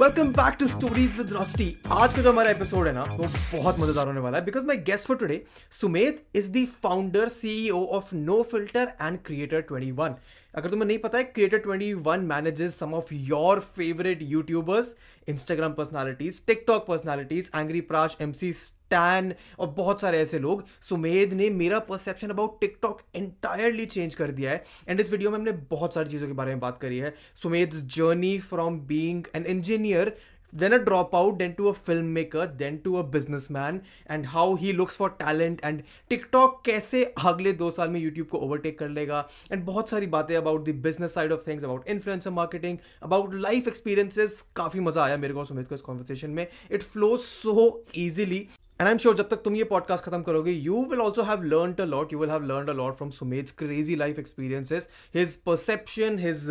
Welcome back to stories with Rusty आज का जो हमारा एपिसोड है ना, वो बहुत मज़ेदार होने वाला है because my guest for today Sumedh is the founder CEO of No Filter and Creator 21 अगर तुम्हें नहीं पता है Creator 21 manages some of your favourite YouTubers Instagram personalities TikTok personalities Angry Prash M C Stan और बहुत सारे ऐसे लोग। सुमेध ने मेरा perception about TikTok entirely change कर दिया है। एंड इस वीडियो में हमने बहुत सारी चीज़ों के बारे में बात करी है। Sumedh journey from being an engineer then a dropout, then to a filmmaker, then to a businessman, and how he looks for talent and TikTok कैसे अगले दो साल में YouTube को ओवरटेक कर लेगा? एंड बहुत सारी बातें about the business side of things about influencer marketing about life experiences काफ़ी मज़ा आया मेरे को सुमित को इस कॉन्वर्सेशन में. It flows so easily and I am sure जब तक तुम ये पॉडकास्ट खत्म करोगे you will also have learn a lot you will have learn a lot from Sumedh's crazy life experiences his perception his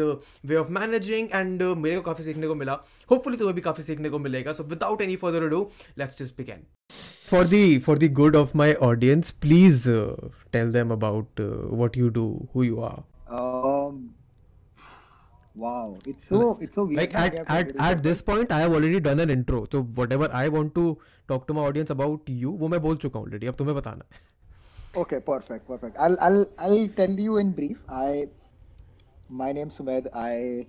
way of managing and मेरे को काफ़ी सीखने को मिला। होपफुली तुम्हें भी काफ़ी सीखने को मिलेगा। So without any further do let's just begin the good of my audience please uh, tell them about uh, what you do who you are. Um, wow, it's so it's so weird. like at at, at this point i have already done an intro so whatever i want to talk to my audience about you वो मैं बोल चुका हूँ already अब तुम्हें बताना है Okay, perfect, perfect. I'll I'll I'll tell you in brief. I my name's Sumed. I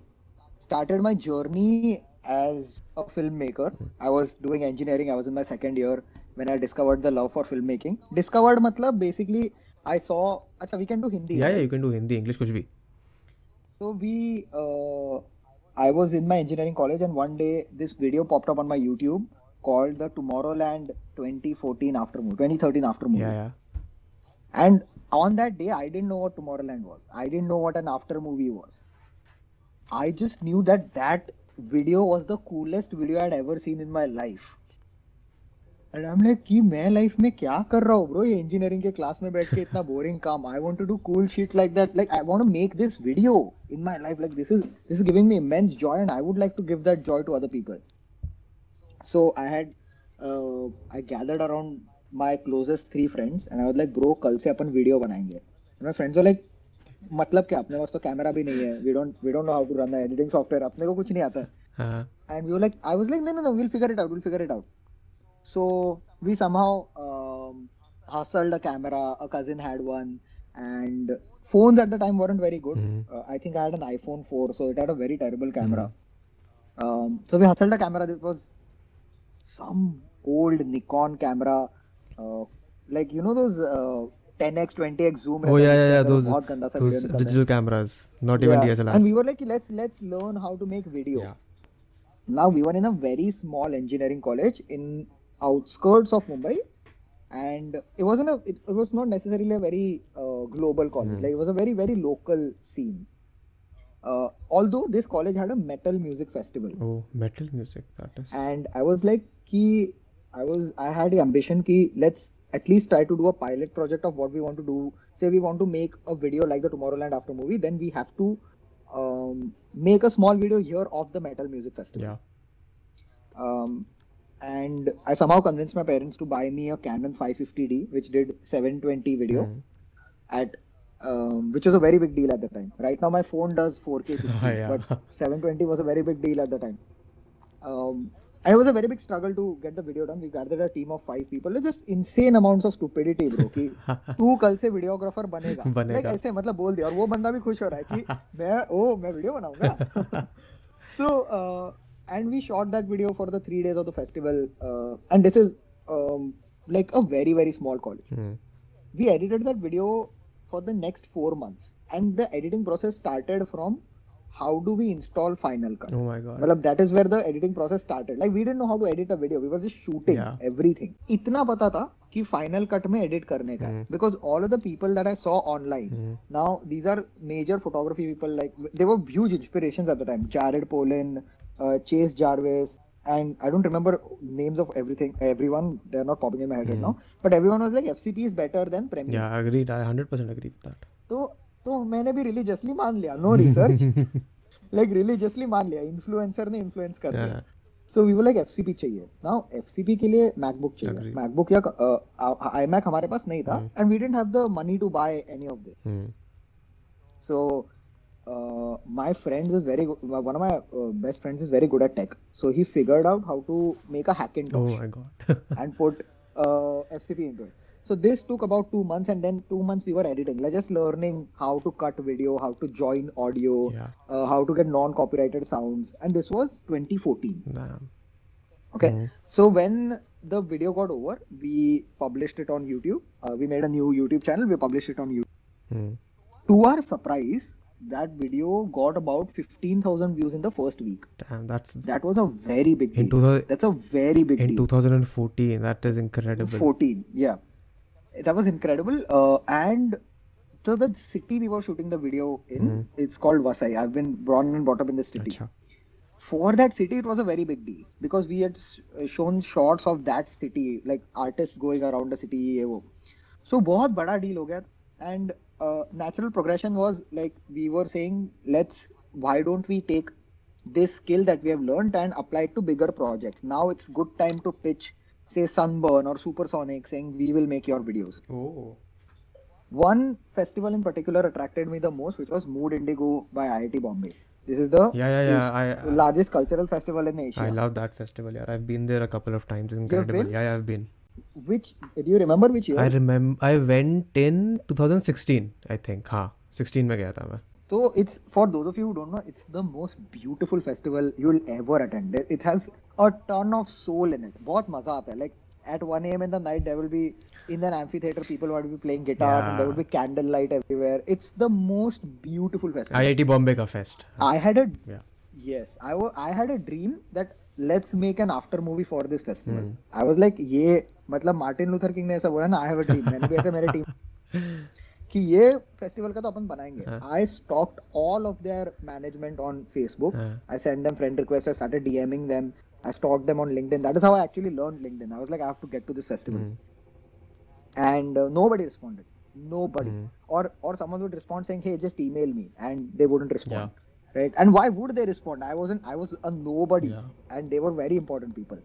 started my journey as a filmmaker. I was doing engineering. I was in my second year when I discovered the love for filmmaking. Discovered matlab basically I saw. Acha, we can do Hindi. yeah right? yeah you can do Hindi English कुछ भी So we, uh, I was in my engineering college, and one day this video popped up on my YouTube called the Tomorrowland 2014 after movie, 2013 after movie. yeah yeah And on that day, I didn't know what Tomorrowland was. I didn't know what an after movie was. I just knew that that video was the coolest video I'd ever seen in my life. And I am like कि मैं life में क्या कर रहा हूँ bro ये engineering के class में बैठ के इतना बोरिंग काम। I want to do cool shit like that like I want to make this video in my life like this is this is giving me immense joy and I would like to give that joy to other people so I had I gathered around my closest three friends and I was like bro कल से अपन वीडियो बनाएँगे. Friends like मतलब क्या? अपने पास तो कैमरा भी नहीं है. We don't we don't know how to run the editing software अपने को कुछ नहीं आता. And we like I was like no no no we will figure it out will figure it out So we somehow um, hustled a camera. A cousin had one, and phones at the time weren't very good. Mm-hmm. Uh, I think I had an iPhone 4, so it had a very terrible mm-hmm. camera. Mm-hmm. Um, so we hustled a camera. It was some old Nikon camera, uh, like you know those. Uh, 10x 20x zoom oh yeah yeah, yeah those, those digital cameras not even yeah. dslrs and we were like let's let's learn how to make video yeah. now we were in a very small engineering college in outskirts of mumbai. And it wasn't a it, it was not necessarily a very uh, global college. Mhm. like it was a very very local scene. Uh, although this college had a metal music festival. Oh metal music that is. And i was like ki i was i had the ambition ki let's at least try to do a pilot project of what we want to do. Say we want to make a video like the tomorrowland after movie then we have to um, make a small video here of the metal music festival. Yeah. Um, and i somehow convinced my parents to buy me a canon 550d which did 720 video Mhm. at um, which was a very big deal at the time right now my phone does 4k 60 Yeah. but 720 was a very big deal at the time um, and it was a very big struggle to get the video done we gathered a team of five people it's just insane amounts of stupidity bro कि तू कल से videographer बनेगा बनेगा। Like, ऐसे मतलब बोल दिया और वो बंदा भी खुश हो रहा है कि मैं ओ मैं वीडियो बनाऊंगा so uh, and we shot that video for the three days of the festival uh, and this is um, like a very very small college Hmm. we edited that video for the next four months and the editing process started from how do we install final cut oh my god मतलब that is where the editing process started like we didn't know how to edit a video we were just shooting Yeah. everything इतना पता था कि final cut में edit करने का है Hmm. because all of the people that I saw online Hmm. now these are major photography people like they were huge inspirations at the time Jared Polin uh, Chase Jarvis and I don't remember names of everything everyone they're not popping in my head right now but everyone was like FCP is better than Premiere yeah agreed I 100% agree with that तो तो मैंने भी religiously मान लिया no research like religiously मान लिया influencer ने influence कर दिया सो वी वो लाइक एफसीपी चाहिए नाउ एफसीपी के लिए मैकबुक चाहिए. मैकबुक या iMac हमारे पास नहीं था and we didn't have the money to buy any of this Hmm. Uh, my friends is very good. One of my uh, best friends is very good at tech, so he figured out how to make a Hackintosh Oh my god. and put uh, FCP into it. So this took about two months, and then two months we were editing, like just learning how to cut video, how to join audio, Yeah. uh, how to get non-copyrighted sounds, and this was 2014. Damn. Okay, Mhm. so when the video got over, we published it on YouTube. Uh, we made a new YouTube channel. We published it on YouTube. Hmm. To our surprise, that video got about 15000 views in the first week. Damn that's that was a very big in that's a very big in deal. 2014 that is incredible. 14 yeah. That was incredible uh, and so the city we were shooting the video in mm. it's called vasai. I've been born and brought up in the city. Achha. for that city it was a very big deal because we had uh, shown shots of that city like artists going around the city so bahut bada deal ho gaya and uh, natural progression was like we were saying let's why don't we take this skill that we have learned and apply it to bigger projects now it's good time to pitch say sunburn or supersonic saying we will make your videos Oh. one festival in particular attracted me the most which was mood indigo by iit bombay this is the Yeah, yeah, yeah. I I, largest cultural festival in Asia. I love that festival. Yeah, I've been there a couple of times. Incredible. Yeah, yeah, I've been. Which do you remember which year? I remember I went in 2016. I think. हाँ 16 में गया था मैं. so it's for those of you who don't know, it's the most beautiful festival you'll ever attend. It- has a ton of soul in it. बहुत मज़ा आता है. Like at 1 a.m. in the night, there will be in an amphitheater, people will be playing guitar, yeah. and there will be candlelight everywhere. It's the most beautiful festival. IIT Bombay का fest. I had a Yeah. yes, I wa- I had a dream that let's make an after movie for this festival. Hmm. I was like ये मतलब Martin Luther king ने ऐसा बोला ना I have a dream मैंने भी ऐसे मेरे टीम कि ये फेस्टिवल का तो अपन बनाएंगे हाँ. I stalked all of their management on Facebook हाँ. I sent them friend requests I started DMing them I stalked them on LinkedIn that is how I actually learned LinkedIn I was like I have to get to this festival Hmm. and uh, nobody responded nobody Hmm. or or someone would respond saying hey just email me and they wouldn't respond Yeah. right and why would they respond i wasn't i was a nobody yeah. and they were very important people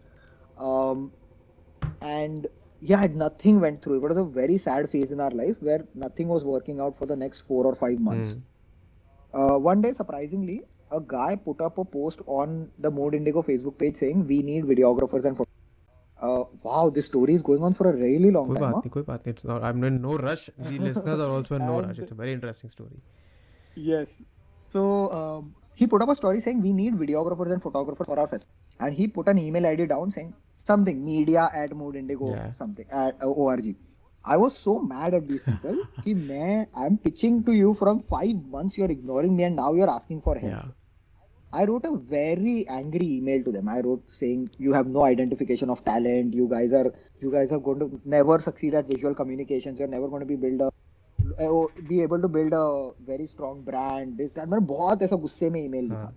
um, and yeah nothing went through it was a very sad phase in our life where nothing was working out for the next four or five months mm. uh, one day surprisingly a guy put up a post on the mood indigo facebook page saying we need videographers and photographers uh, wow, this story is going on for a really long koi time. Baat koi. It's not, I'm in no rush. The listeners are also in no rush. It's a very interesting story. Yes. So um, he put up a story saying we need videographers and photographers for our festival, and he put an email ID down saying something media at Mood Indigo Yeah. something at uh, org. I was so mad at these people. कि मैं I'm pitching to you from five months. You're ignoring me, and now you're asking for help. Yeah. I wrote a very angry email to them. I wrote saying you have no identification of talent. You guys are you guys are going to never succeed at visual communications. You're never going to be build a uh, be able to build a very strong brand. This that मैंने बहुत ऐसा गुस्से में email लिखा.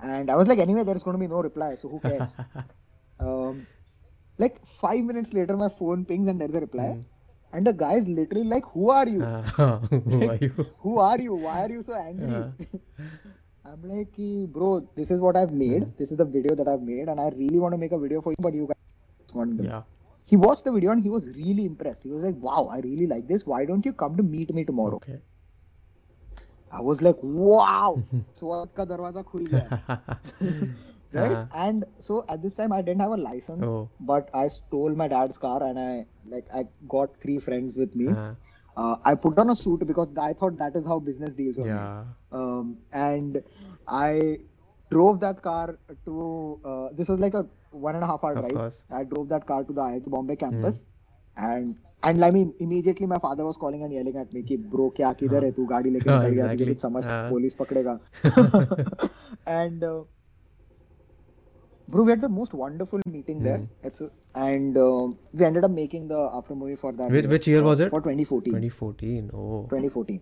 And I was like, anyway, there's going to be no reply, so who cares? um, like five minutes later, my phone pings and there's a reply. And the guy is literally like, who are you? Uh, who are you? who are you? Why are you so angry? I'm like, "Ki, bro, this is what I've made. This is the video that I've made, and I really want to make a video for you, but you guys want to. Yeah. he watched the video and he was really impressed. He was like, wow, I really like this. Why don't you come to meet me tomorrow? Okay. I was like, wow, Swat ka darwaza khul gaya. right? Uh-huh. And so at this time I didn't have a license, oh. but I stole my dad's car and I like I got three friends with me. Uh-huh. Uh, I put on a suit because I thought that is how business deals are. Yeah. Um, and I drove that car to uh, this was like a one and a half hour Of drive. course. I drove that car to the IIT Bombay campus, and and I mean immediately my father was calling and yelling at me कि bro क्या किधर है तू गाड़ी लेके हाँ, निकल गया तुझे exactly. कुछ समझ हाँ. पुलिस पकड़ेगा and uh, bro we had the most wonderful meeting there Hmm. it's and uh, we ended up making the after movie for that Which- which year was it? for 2014 2014. Oh. 2014.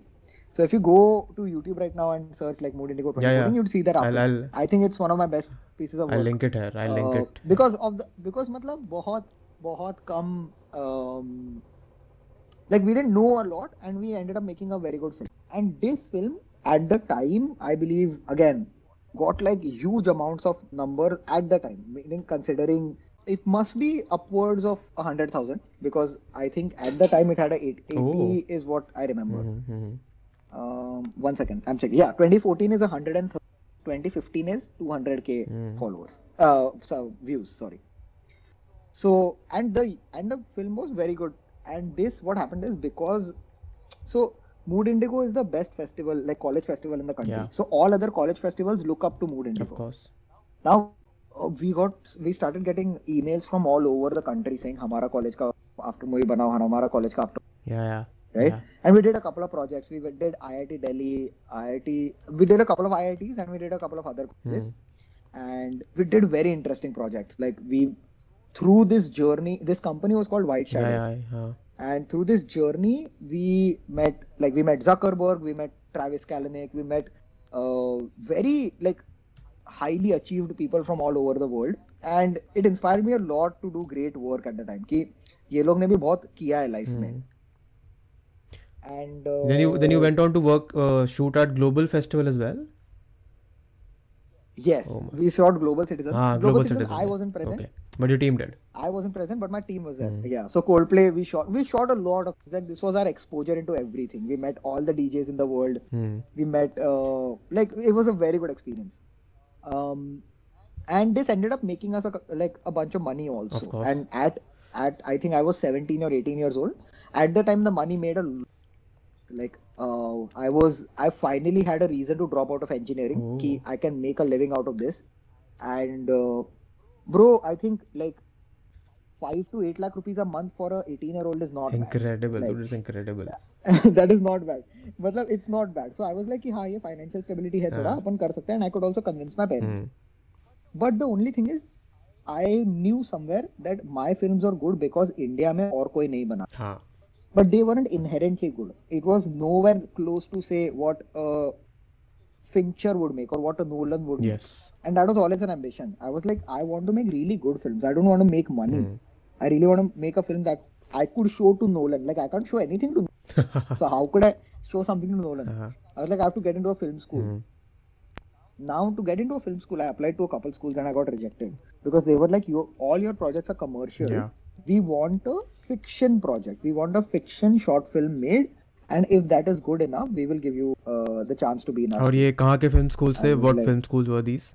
So if you go to YouTube right now and search like Mood Indigo 2014, Yeah, yeah. you'd see that I'll- after. I'll- I think it's one of my best pieces of work. I'll link it here. I'll link Uh, it. because of the because मतलब बहुत बहुत कम um, like we didn't know a lot and we ended up making a very good film. And this film at the time I believe again got like huge amounts of numbers at the time. Meaning considering it must be upwards of a hundred thousand because I think at the time it had a eight, 80 Oh. is what I remember. Mhm, mhm. um, one second. I'm checking. Yeah 2014 is 130 2015 is 200k mm. followers. Uh so views sorry. So and the and the film was very good. And this what happened is because so mood indigo is the best festival like college festival in the country. Yeah. so all other college festivals look up to mood indigo. Of course. Now uh, we got we started getting emails from all over the country saying hamara college ka after movie banao hamara college ka after yeah yeah right Yeah. and we did a couple of projects we did IIT Delhi IIT we did a couple of IITs and we did a couple of other colleges and we did very interesting projects like we through this journey this company was called White Shadow Yeah, yeah, yeah. and through this journey we met like we met zuckerberg we met travis kalanick we met uh, very like highly achieved people from all over the world and it inspired me a lot to do great work at the time कि ये लोग ने भी बहुत किया है life में and uh, Then you then you went on to work uh, shoot at Global Festival as well. yes Oh we shot global citizen Ah, global, Global citizen, Citizen. i wasn't present Okay, but your team did. I wasn't present, but my team was there. Hmm. Yeah. So Coldplay, we shot. We shot a lot of. Like this was our exposure into everything. We met all the DJs in the world. Hmm. We met. Uh, like it was a very good experience. Um, and this ended up making us a, like a bunch of money also. Of. And at at I think I was 17 or 18 years old. At the time, the money made a like uh, I was I finally had a reason to drop out of engineering. Oh. Ki I can make a living out of this. And uh, bro, I think like five to eight lakh rupees a month for a 18 year old is not Incredible, Like- dude. It's incredible. bad. that is not bad. मतलब it's not bad. So I was like कि हाँ ये financial stability है थोड़ा हाँ. अपन कर सकते हैं and I could also convince my parents. Hmm. But the only thing is I knew somewhere that my films are good because India में और कोई नहीं बना. हाँ. But they weren't inherently good. It was nowhere close to say what a Fincher would make or what a Nolan would make. Yes. And that was always an ambition. I was like, I want to make really good films. I don't want to make money. Hmm. I really want to make a film that I could show to Nolan. Like I can't show anything to. so how could I show something to Nolan? Uh-huh. I was like, I have to get into a film school. Hmm. Now to get into a film school, I applied to a couple schools and I got rejected because they were like, "You all your projects are commercial. Yeah we want a fiction project we want a fiction short film made and if that is good enough we will give you uh, the chance to be in our और ये film schools थे what like, film schools were these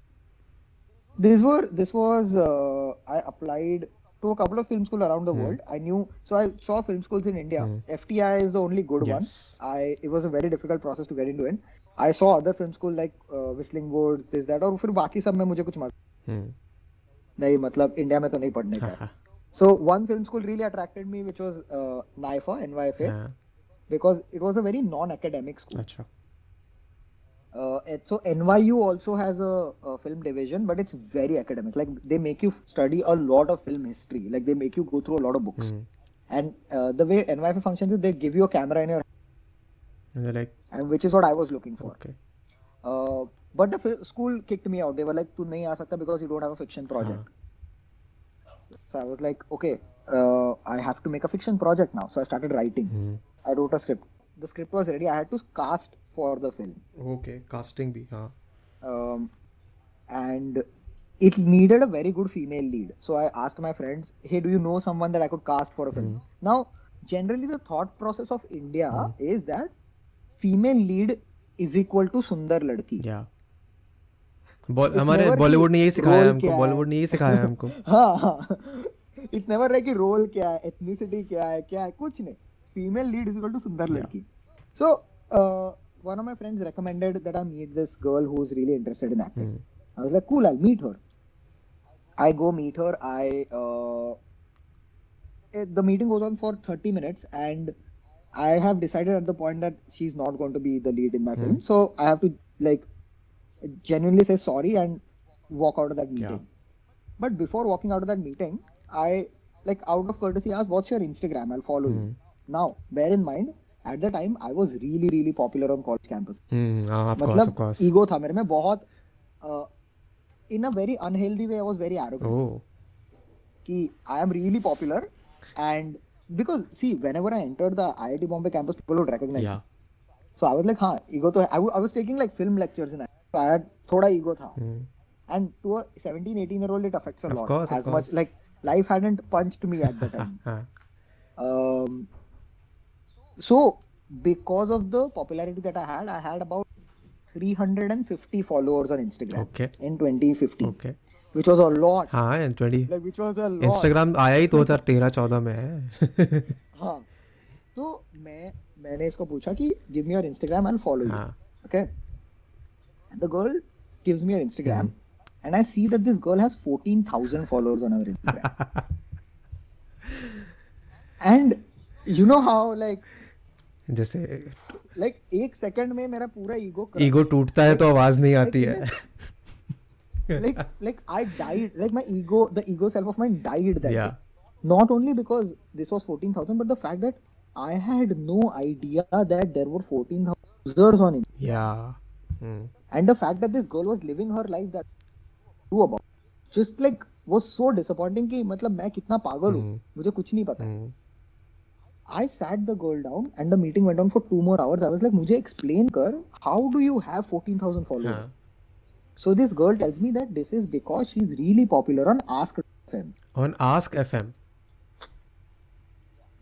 this were this was uh, I applied to a couple of film schools around the hmm. world. I knew so I saw film schools in India. Mm. FTII is the only good yes. one. I it was a very difficult process to get into it. I saw other film school like uh, Whistling Woods, this that and then the rest of मुझे कुछ मजा hmm. नहीं मतलब India में तो नहीं So one film school really attracted me, which was uh, NYFA, NYFA, yeah. because it was a very non-academic school. Achha. Uh, so NYU also has a, a, film division, but it's very academic. Like they make you study a lot of film history. Like they make you go through a lot of books. Mm. And uh, the way NYFA functions is they give you a camera in your and they're like, and which is what I was looking for. Okay. Uh, but the f- school kicked me out. They were like, "You can't come because you don't have a fiction project." Uh-huh. So I was like, "Okay, uh, I have to make a fiction project now." So I started writing. Hmm. I wrote a script. The script was ready. I had to cast for the film. Okay. Casting भी हाँ. um, and it needed a very good female lead. So I asked my friends, "Hey, do you know someone that I could cast for a film?" Now, generally, the thought process of India is that female lead is equal to sundar ladki. Yeah. हमारे बॉलीवुड ने यही सिखाया हमको बॉलीवुड ने यही सिखाया हमको हाँ हाँ इट्स नेवर है रोल क्या है एथनिसिटी क्या है क्या है कुछ नहीं female lead is equal to सुंदर लड़की so one of my friends recommended that I meet this girl who's really interested in acting. Mm. I was like, cool, I'll meet her. I go meet her. I uh, it, the meeting goes on for 30 minutes, and I have decided at the point that she's not going to be the lead in my mm. film. So I have to like genuinely say sorry and walk out of that meeting. Yeah. But before walking out of that meeting, I like out of courtesy asked, "What's your Instagram? I'll follow you." Now, bear in mind, at the time I was really really popular on college campus. हम्म हाँ of course of मतलब course ego था मेरे में बहुत इन a very unhealthy way I was very arrogant oh कि I am really popular and because see whenever i entered the iit bombay campus people would recognize yeah me so i was like हाँ ego तो है I wa- I was taking like film lectures in So I had थोड़ा ego था Hmm. and to a 17 18 year old it affects a Of lot course, of as course. much like life hadn't punched me at the time हाँ um, so because of the popularity that I had, I had about 350 followers on Instagram Okay. in 2015, okay which was a lot. हाँ and twenty Like, which was a lot. Instagram आया ही 2013 14 में है हाँ तो मैं मैंने इसको पूछा कि give me your Instagram and follow you हाँ okay the girl gives me her instagram and i see that this girl has 14000 followers on her instagram and you know how like जैसे like एक second में मेरा पूरा ego ego टूटता है तो आवाज नहीं आती है like like i died like my ego the ego self of mine died that Yeah. day. not only because this was 14000 but the fact that i had no idea that there were 14000 users on it या हम्म, And the fact that this girl was living her life that knew about just like was so disappointing कि मतलब मैं कितना पागल हूँ हम्म। मुझे कुछ नहीं पता hmm, I sat the girl down and the meeting went on for two more hours I was like मुझे explain कर how do you have 14,000 followers हाँ so this girl tells me that this is because she's really popular on Ask FM on ask fm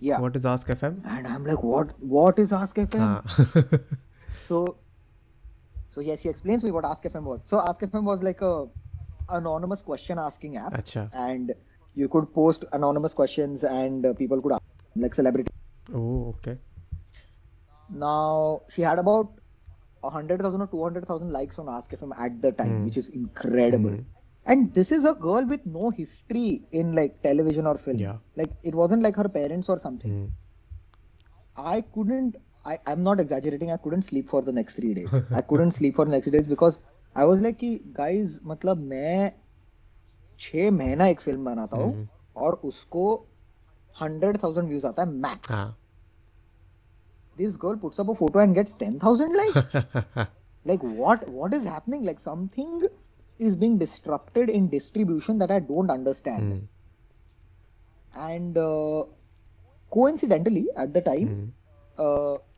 yeah what is ask fm and I'm like what what is Ask FM हाँ so So yes, he explains me what AskFM was. So AskFM was like a anonymous question asking app, Achha. and you could post anonymous questions, and uh, people could ask, like celebrity. Oh, okay. Now she had about hundred thousand or two hundred thousand likes on AskFM at the time, mm. which is incredible. Mm. And this is a girl with no history in like television or film. Yeah. Like it wasn't like her parents or something. Mm. I couldn't I, i'm not exaggerating i couldn't sleep for the next three days i couldn't sleep for the next three days because i was like कि guys मतलब मैं छह महीना एक film बनाता हूँ हम्म। और उसको हंड्रेड थाउजेंड व्यूज आता है मैक्स हाँ this girl puts up a photo and gets 10,000 likes. like what what is happening? Like something is being disrupted in distribution that I don't understand. Hmm, And uh, coincidentally, at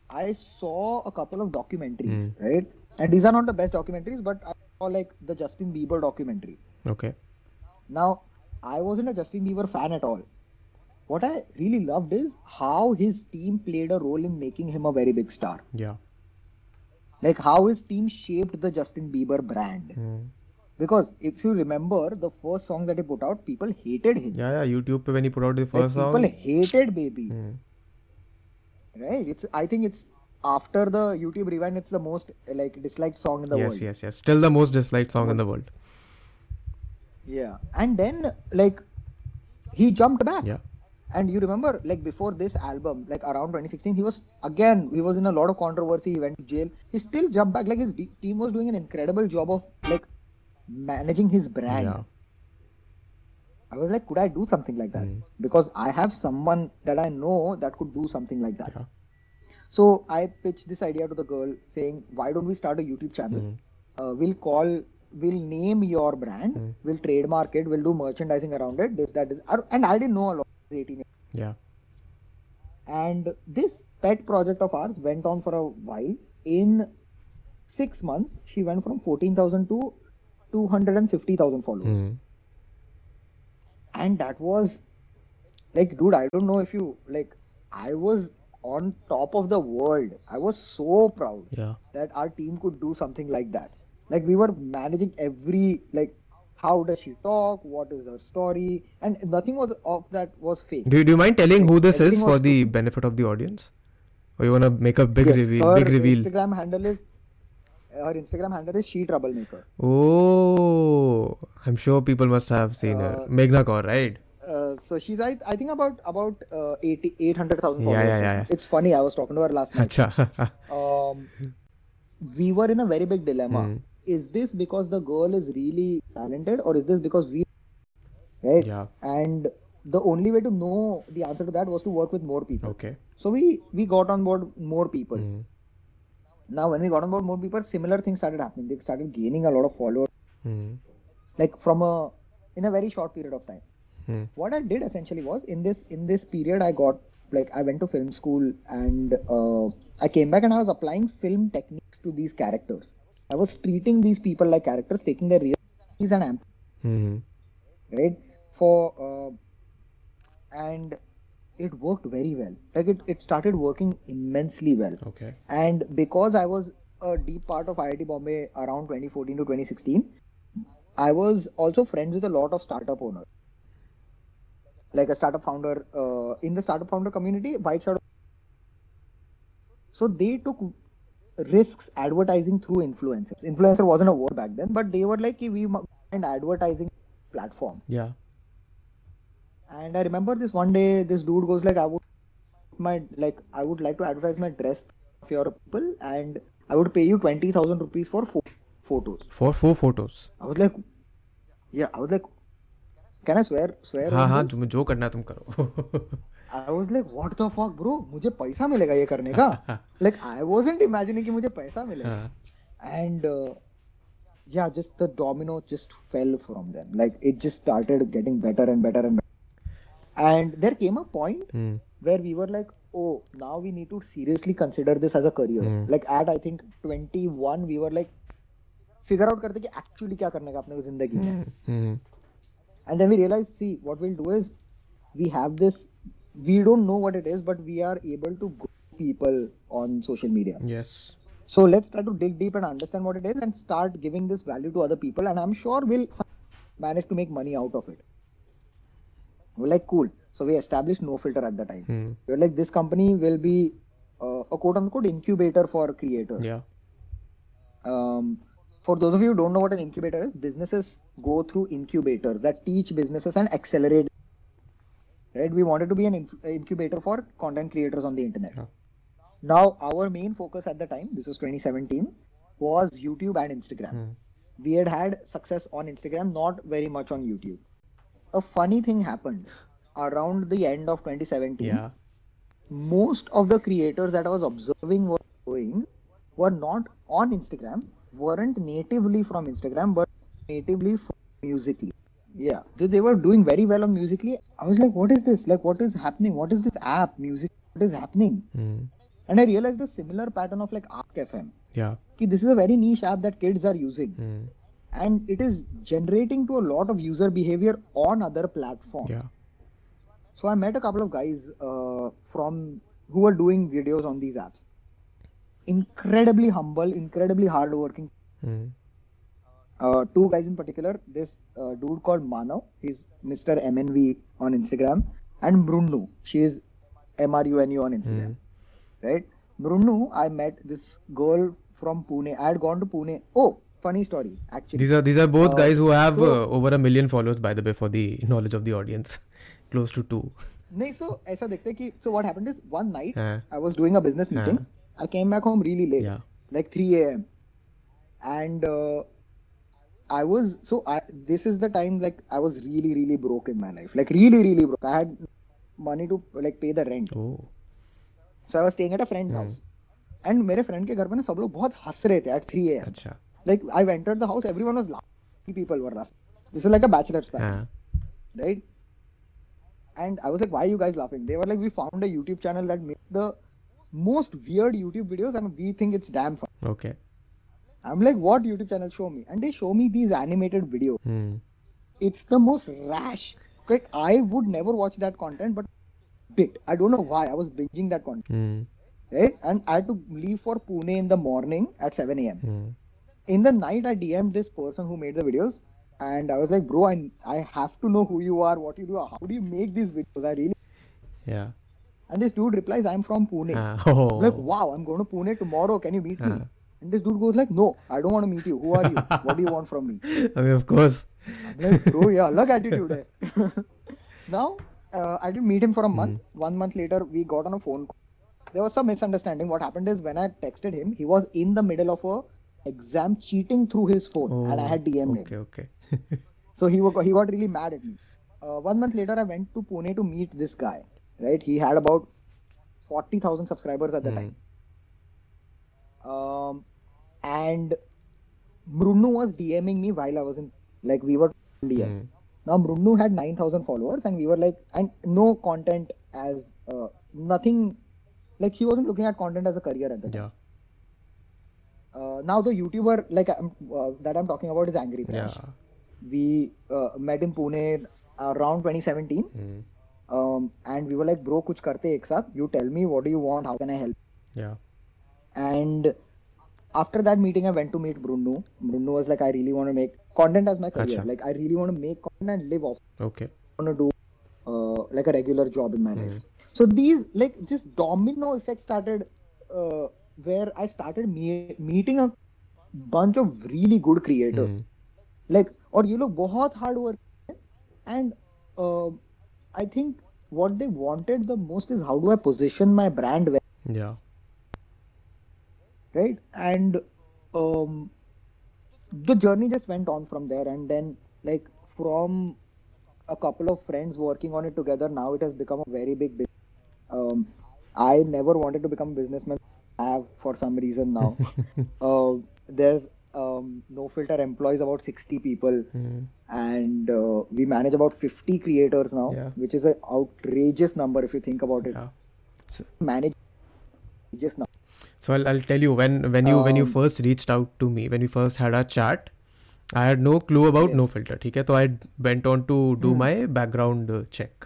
I saw a couple of documentaries, mm. right? And these are not the best documentaries, but I saw like the Justin Bieber documentary. Okay. Now, I wasn't a Justin Bieber fan at all. What I really loved is how his team played a role in making him a very big star. Yeah. Like how his team shaped the Justin Bieber brand. Mm. Because if you remember the first song that he put out, people hated him. Yeah, yeah. YouTube when he put out the first like, song, people hated Baby. Mm right? It's I think it's after the YouTube rewind, it's the most like disliked song in the yes world. yes yes yes. still the most disliked song in the world Yeah, and then like he jumped back. yeah And you remember, like before this album, like around 2016, he was again he was in a lot of controversy. He went to jail. He still jumped back. Like his team was doing an incredible job of like managing his brand. yeah I was like, could I do something like that? Mm. Because I have someone that I know that could do something like that. Yeah. So I pitched this idea to the girl saying, why don't we start a YouTube channel? Mm. Uh, we'll call, we'll name your brand, mm. we'll trademark it, we'll do merchandising around it, this, that, is." And I didn't know a lot. 18 years. Yeah. And this pet project of ours went on for a while. In six months, she went from 14,000 to 250,000 followers. Mm and that was like dude i don't know if you like i was on top of the world. I was so proud yeah. that our team could do something like that. Like we were managing every like how does she talk? What is her story? And nothing was of that was fake. Do, you, do you mind telling who this is for the benefit of the audience? Or you want to make a big Yes, reveal big reveal? Instagram handle is her instagram handle is she troublemaker oh i'm sure people must have seen her Uh, meghna kaur right uh, so she's I, I think about about uh, 80 800000 followers yeah, yeah, yeah. it's funny i was talking to her last night um, we were in a very big dilemma. Hmm. Is this because the girl is really talented, or is this because we, right? yeah And the only way to know the answer to that was to work with more people. okay So we we got on board more people. Hmm. Now when we got on board more people, similar things started happening. They started gaining a lot of followers, Hmm. like from a in a very short period of time. Hmm. What I did essentially was in this in this period I got like I went to film school and uh, I came back and I was applying film techniques to these characters. I was treating these people like characters, taking their real personalities and amp- Hmm. right for uh, and it worked very well. Like it, it started working immensely well. Okay. And because I was a deep part of IIT Bombay around 2014 to 2016, I was also friends with a lot of startup owners. Like a startup founder uh, in the startup founder community, White Shadow. So they took risks advertising through influencers. Influencer wasn't a word back then, but they were like, "Ki we an advertising platform. Yeah. And I remember this one day, this dude goes like, I would my like I would like to advertise my dress of your people, and I would pay you twenty thousand rupees for four photos. For four photos. I was like, yeah, I was like, can I swear swear? हाँ on हाँ this? तुम जो करना है तुम करो I was like, what the fuck, bro? मुझे पैसा मिलेगा ये करने का? like I wasn't imagining कि मुझे पैसा मिलेगा. हाँ. and uh, yeah just the domino just fell from them like it just started getting better and better and better and there came a point Hmm. where we were like oh now we need to seriously consider this as a career Hmm. like at i think 21 we were like figure out करते कि actually क्या करने का अपने को जिंदगी में Hmm. and then we realized see what we'll do is we have this we don't know what it is but we are able to grow people on social media Yes. so let's try to dig deep and understand what it is and start giving this value to other people. And I'm sure we'll manage to make money out of it. We're like, cool. So we established No Filter at the time. Hmm. We're like, this company will be uh, a quote unquote incubator for creators. Yeah. Um, for those of you who don't know what an incubator is, businesses go through incubators that teach businesses and accelerate. Right? We wanted to be an inf- incubator for content creators on the internet. Yeah. Now, our main focus at the time, this was 2017, was YouTube and Instagram. Hmm. We had had success on Instagram, not very much on YouTube. A funny thing happened around the end of 2017 Yeah. most of the creators that I was observing were doing were not on Instagram, weren't natively from Instagram, but natively from Musical.ly. Yeah, they, they were doing very well on Musical.ly. I was like, what is this? Like, what is happening? What is this app? Music? What is happening? Hmm. And I realized a similar pattern of like Ask FM. Yeah. Ki this is a very niche app that kids are using, Hmm. And it is generating to a lot of user behavior on other platforms. Yeah. So I met a couple of guys uh, from who were doing videos on these apps. Incredibly humble, incredibly hardworking. Hmm. Uh, two guys in particular. This uh, dude called Manav, he's Mr. MNV on Instagram, and Mrunu, she is MRUNU on Instagram. Right? Mrunu, I met this girl from Pune. I had gone to Pune. Oh, funny story actually. These are these are both Uh, guys who have so- uh, over a million followers, by the way, for the knowledge of the audience. Close to two. नहीं so ऐसा देखते कि so what happened is one night हाँ. I was doing a business meeting. I came back home really late, Yeah. like 3 a.m. And uh, I was so I this is the time like I was really really broke in my life, like really really broke. I had money to like pay the rent, Oh. so I was staying at a friend's house. And मेरे friend के घर पे ना सब लोग बहुत हंस रहे थे at 3 a.m. अच्छा. like I entered the house, everyone was laughing. People were laughing. This is like a bachelor's party right? And I was like, why are you guys laughing? They were like, we found a YouTube channel that makes the most weird YouTube videos and we think it's damn fun. Okay. I'm like, what YouTube channel? Show me. And they show me these animated videos. Hmm. It's the most rash. Like, I would never watch that content, but did. I don't know why. I was binging that content, Hmm. right? And I had to leave for Pune in the morning at 7 a.m. Hmm. In the night, I DM'd this person who made the videos. And I was like, bro, I, I have to know who you are, what you do, how do you make these videos? I really Yeah. And this dude replies, I'm from Pune. हाँ. Oh. Like, wow, I'm going to Pune tomorrow. Can you meet me? Uh-huh. And this dude goes like, no, I don't want to meet you. Who are you? what do you want from me? I mean, of course. I'm like, bro, yeah, look attitude. now, uh, I didn't meet him for a month. One month later, we got on a phone call. There was some misunderstanding. What happened is when I texted him, he was in the middle of a exam cheating through his phone, and I had DM'd Okay. him. Okay. So he, he got really mad at me. Uh, one month later, I went to Pune to meet this guy. Right? He had about 40,000 subscribers at the time. Um, and Mrunnu was DMing me while I was in, like, we were DM. Hmm. Now, Mrunnu had 9,000 followers, and we were like, and no content as, uh, nothing, like, he wasn't looking at content as a career at the time. Yeah. Uh, now, the YouTuber, like, I'm, uh, that I'm talking about is Angry. Yeah. We uh, met in Pune around 2017. Hmm. um, and we were like bro kuch karte ek साथ you tell me what do you want how can I help Yeah. and after that meeting I went to meet Mrunu Mrunu was like I really want to make content as my career Acha. like I really want to make content and live off Okay. I want to do uh, like a regular job in my life. So these like just domino effect started uh, where I started me- meeting a bunch of really good creators. Hmm. Like और ये लोग बहुत hard work and uh, I think what they wanted the most is how do I position my brand well, Yeah. right? And um, the journey just went on from there and then like from a couple of friends working on it together now it has become a very big business um, i never wanted to become a businessman i have for some reason now. uh, there's um, No Filter employs about 60 people, mm. and uh, we manage about 50 creators now, yeah. which is an outrageous number if you think about it. Yeah. So, manage just now. So I'll, I'll tell you when when you um, when you um, first reached out to me when we first had a chat, I had no clue about yes. No Filter. Okay, so I went on to do mm. my background uh, check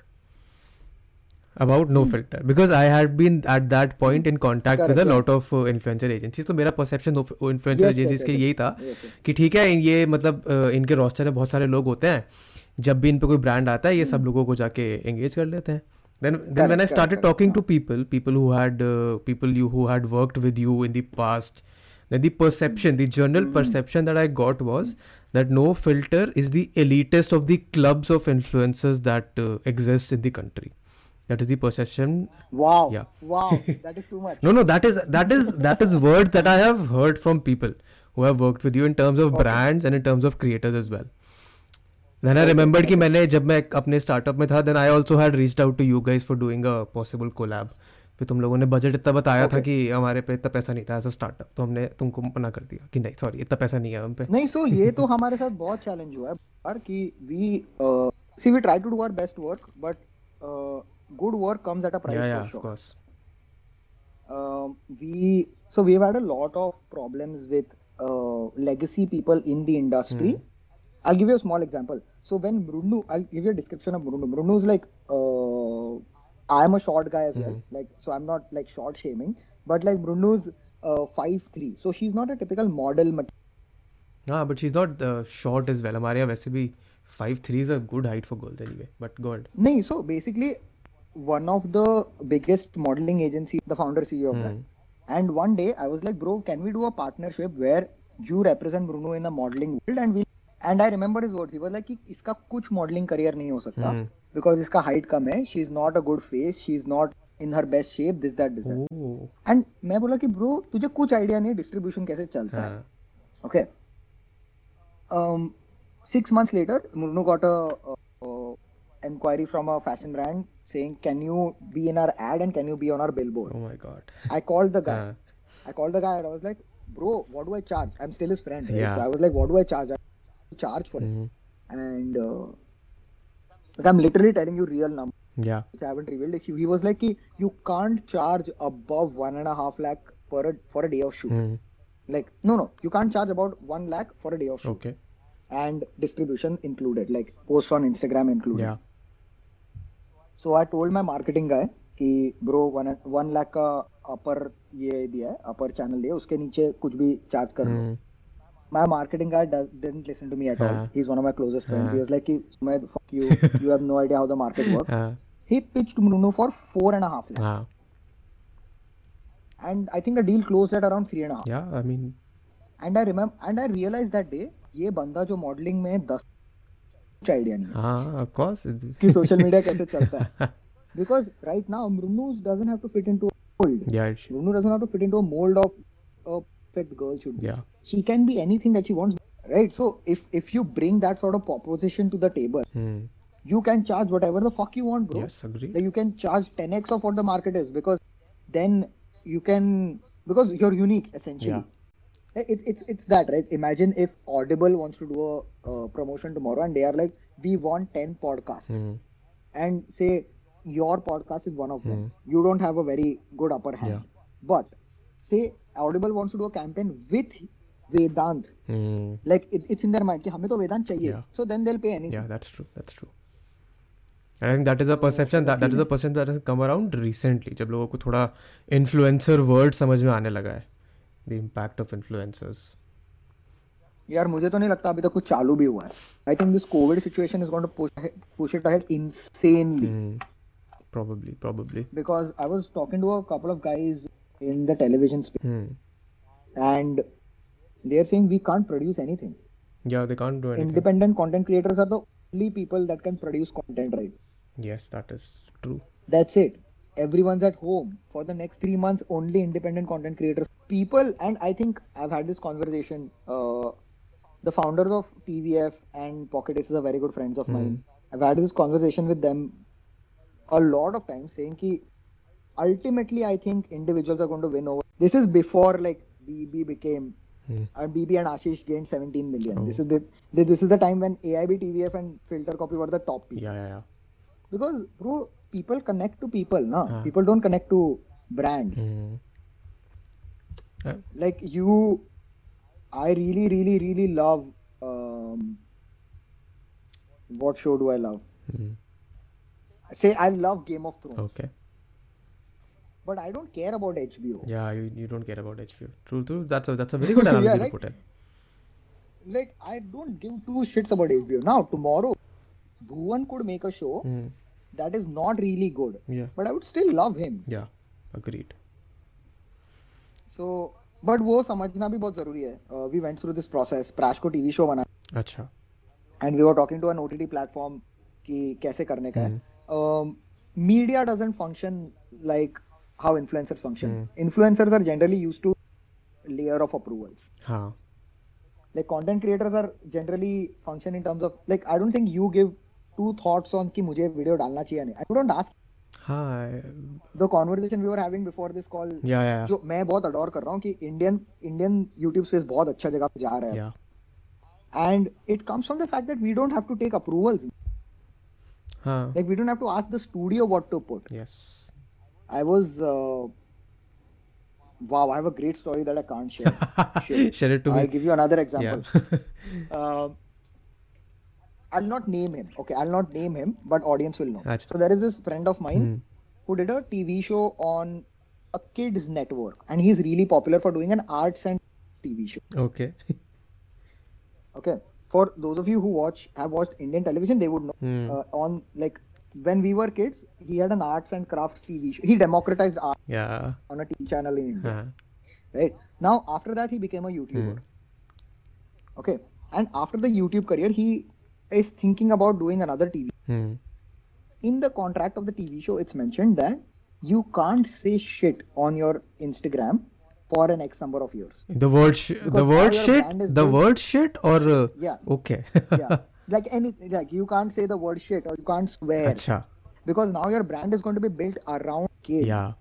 about no filter because I had been at that point in contact with a Correct, lot of uh, influencer agencies तो मेरा perception of influencer Yes, yes, agencies yes, के yes. यही था Yes, yes. कि ठीक है ये मतलब अ, इनके रोस्टर में बहुत सारे लोग होते हैं जब भी इन पे कोई ब्रांड आता है ये सब लोगों को जाके एंगेज कर लेते हैं then then when i Hmm. Correct, started correct, talking to people people who had uh, people you who had worked with you in the past then the perception the general Hmm. perception that i got was that no filter is the elitist of the clubs of influencers that uh, exist in the country That is the perception wow Yeah. wow that is too much no no that is that is that is words that i have heard from people who have worked with you in terms of okay. brands and in terms of creators as well then i remembered कि मैंने जब मैं अपने startup में था then i also had reached out to you guys for doing a possible collab फिर तुम लोगों ने बजट इतना बताया था कि हमारे पे इतना पैसा नहीं था एज अ स्टार्टअप तो हमने तुमको मना कर दिया कि नहीं सॉरी इतना पैसा नहीं है हम पे नहीं सो ये तो हमारे साथ बहुत चैलेंज हुआ है कि we see we try to do our best work but good work comes at a price yeah, yeah, sure. of course uh, we so we've had a lot of problems with uh, legacy people in the industry mm. i'll give you a small example so when mrunu i'll give you a description of mrunu mrunu's like uh, i'm a short guy as mm. well hmm. like so i'm not like short shaming but like mrunu's uh, 5'3 so she's not a typical model material but she's not is not short is well हमारे यहाँ वैसे भी is a good height for girls anyway, but but god नहीं so basically. one of the biggest modeling agency, the founder CEO of that. Mm. And one day I was like, bro, can we do a partnership where you represent Bruno in the modeling world? And we and I remember his words he was like कि इसका कुछ modelling career नहीं हो सकता because इसका height कम है she is not a good face she is not in her best shape this that this and मैं बोला कि ब्रो तुझे कुछ आइडिया नहीं डिस्ट्रीब्यूशन कैसे चलता है. Okay six months later मुर्नू got a inquiry from a fashion brand from a fashion brand saying, "Can you be in our ad and can you be on our billboard?" oh my god I called the guy. हाँ I called the guy and I was like, "Bro, what do I charge?" I'm still his friend. Right? Yeah. So I was like, "What do I charge?" I charge for Mhm. it, and uh, like I'm literally telling you real number yeah which I haven't revealed. He was like, "You can't charge above one and a half lakh per a, for a day of shoot." Mhm. Like, no, no, you can't charge about one lakh for a day of shoot. okay and distribution included, like posts on Instagram included. yeah So I told my marketing guy कि bro one one lakh का upper ये दिया है upper channel दिया उसके नीचे कुछ भी charge कर लो. Mhm. My marketing guy does, didn't listen to me at uh, all. हाँ. He's one of my closest friends. हाँ. He was like कि fuck you, you have no idea how the market works. हाँ He pitched Bruno for four and a half lakhs, हाँ and I think the deal closed at around three and a half. yeah I mean And I remember, and I realized that day ये बंदा जो modeling में दस कुछ idea नहीं है. हाँ of course कि सोशल मीडिया कैसे चलता है because right now Mrunu doesn't have to fit into a mold. yeah it Mrunu doesn't have to fit into a mold of a perfect girl should be. yeah She can be anything that she wants, right? So if if you bring that sort of proposition to the table, Hmm. you can charge whatever the fuck you want, bro. yes agree Like you can charge 10x of what the market is because then you can because you're unique essentially. Yeah. Like, It's it's it's that right. Imagine if Audible wants to do a, uh promotion tomorrow and they are like, we want 10 podcasts mm-hmm. and say your podcast is one of them. You don't have a very good upper hand. Yeah. But say Audible wants to do a campaign with Vedant. mm-hmm. Like it, it's in their mind कि हमें तो वेदांत चाहिए. Yeah. So then they'll pay anything. yeah that's true that's true And I think that is a perception that that is a perception that has come around recently जब लोगों को थोड़ा influencer word समझ में आने लगा है the impact of influencers यार मुझे तो नहीं लगता अभी तक कुछ चालू भी हुआ है आई think this Covid situation is going to push it ahead insanely Hmm. probably probably because I was talking to a couple of guys in the television space hmm. and they're saying we can't produce anything. yeah they can't do anything Independent content creators are the only people that can produce content right. yes that is true That's it. Everyone's at home for the next three months. Only independent content creators, people, and I think I've had this conversation. Uh, the founders of TVF and Pocket Aces are very good friends of mine. I've had this conversation with them a lot of times, saying कि ultimately I think individuals are going to win over. This is before like BB became. Hmm. And BB and Ashish gained 17 million. Oh. This is the this is the time when AIB, TVF, and Filter Copy were the top people yeah yeah yeah because bro people connect to people na? हाँ. people don't connect to brands. Hmm. Uh, like you i really really really love um, what show do i love? Hmm. say i love game of thrones. Okay. But i don't care about hbo yeah you, you don't care about HBO true true. That's a that's a very good analogy Yeah, to put in. Like i don't give two shits about hbo now tomorrow bhuvan could make a show hmm that is not really good yeah but i would still love him yeah agreed so but वो समझना भी बहुत जरूरी है uh, we went through this process प्राश को TV show बना अच्छा and we were talking to an OTT platform कि कैसे करने का है um, media doesn't function like how influencers function influencers are generally used to layer of approvals हाँ like content creators are generally function in terms of like I don't think you give two thoughts on कि मुझे video डालना चाहिए नहीं? I don't ask the conversation we were having before this call जो मैं बहुत adore कर रहा हूँ कि इंडियन इंडियन यूट्यूब स्पेस बहुत अच्छा जगह पे जा रहा है। And it comes from the fact that we don't have to take approvals like we don't have to ask the studio what to put yes I was wow I have a great story that I can't share share it to me I me. I'll give you another example. i'll not name him okay? I'll not name him but audience will know. Acha. so there is this friend of mine Hmm. who did a tv show on a kids network and he's really popular for doing an arts and tv show. Okay. Okay? For those of you who watch have watched indian television they would know Hmm. uh, on like when we were kids he had an arts and crafts tv show. He democratized art yeah. on a tv channel in india. हाँ right? Now after that he became a youtuber. Okay? And after the youtube career he is thinking about doing another TV. Hmm. In the contract of the TV show, it's mentioned that you can't say shit on your Instagram for an X number of years. The word, sh- the word shit, the good. word shit, or uh, yeah, okay, yeah, like anything, like you can't say the word shit or you can't swear. Achha. Because now your brand is going to be built around kids. Yeah,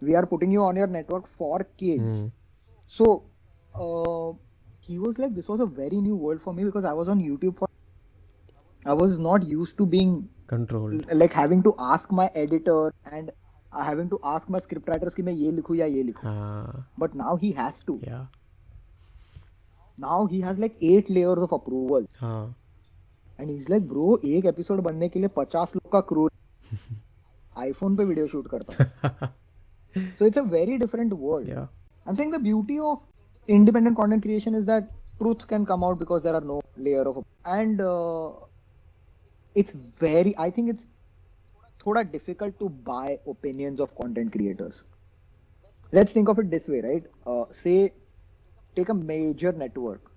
we are putting you on your network for kids. Hmm. So, uh, he was like, this was a very new world for me because I was on YouTube for i was not used to being controlled like having to ask my editor and uh, having to ask my script writers कि मैं ये लिखूं या ये लिखूं हाँ but now he has to yeah now he has like eight layers of approval हाँ and he's like bro एक एपिसोड बनने के लिए 50 लोग का क्रू आईफोन पे वीडियो शूट करता है so it's a very different world yeah I'm saying the beauty of independent content creation is that truth can come out because there are no layer of and uh, it's very I think it's thoda difficult to buy opinions of content creators. Let's think of it this way, right? Uh, say take a major network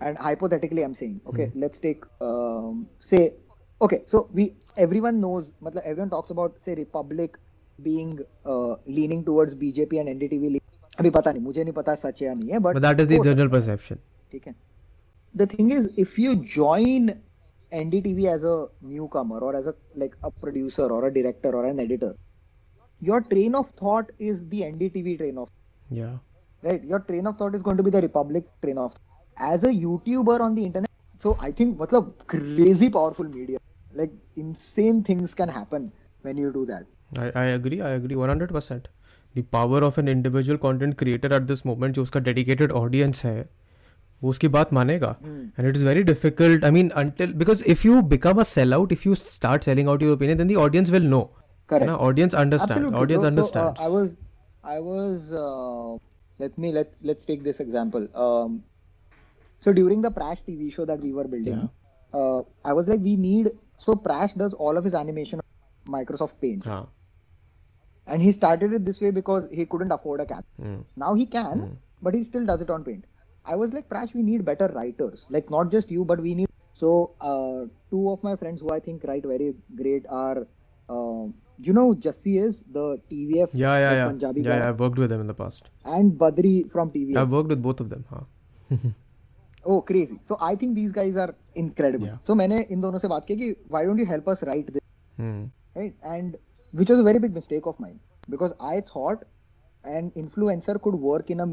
and hypothetically I'm saying okay let's take um, say okay so we everyone knows matlab everyone talks about say Republic being uh, leaning towards BJP and NDTV leaning. अभी पता नहीं मुझे नहीं पता सच है या नहीं है but but that is the हो सकता general perception है, ठीक है the thing is if you join NDTV as a newcomer or as a like a producer or a director or an editor your train of thought is the NDTV train of yeah right your train of thought is going to be the republic train of as a youtuber on the internet so i think matlab crazy powerful media like insane things can happen when you do that I, I agree I agree 100% the power of an individual content creator at this moment जो उसका dedicated audience है वो उसकी बात मानेगा and it is very difficult I mean until because if you become a sell out if you start selling out your opinion then the audience will know ना audience understand audience understand I was I was let me let's let's take this example um, so during the prash tv show that we were building yeah. uh, i was like we need so prash does all of his animation microsoft paint yeah. and he started it this way because he couldn't afford a cap mm. now he can mm. but he still does it on paint I was like, Prash, we need better writers. Like not just you, but we need. So uh, two of my friends who I think write very great are, uh, you know, Jassi is the TVF yeah yeah like yeah Punjabi yeah, guy, yeah I've worked with them in the past and Badri from TVF. I've worked with both of them हाँ Oh, crazy. So I think these guys are incredible. Yeah. So मैंने इन दोनों से बात की कि why don't you help us write this, hmm. right? And which was a very big mistake of mine because I thought an influencer could work in a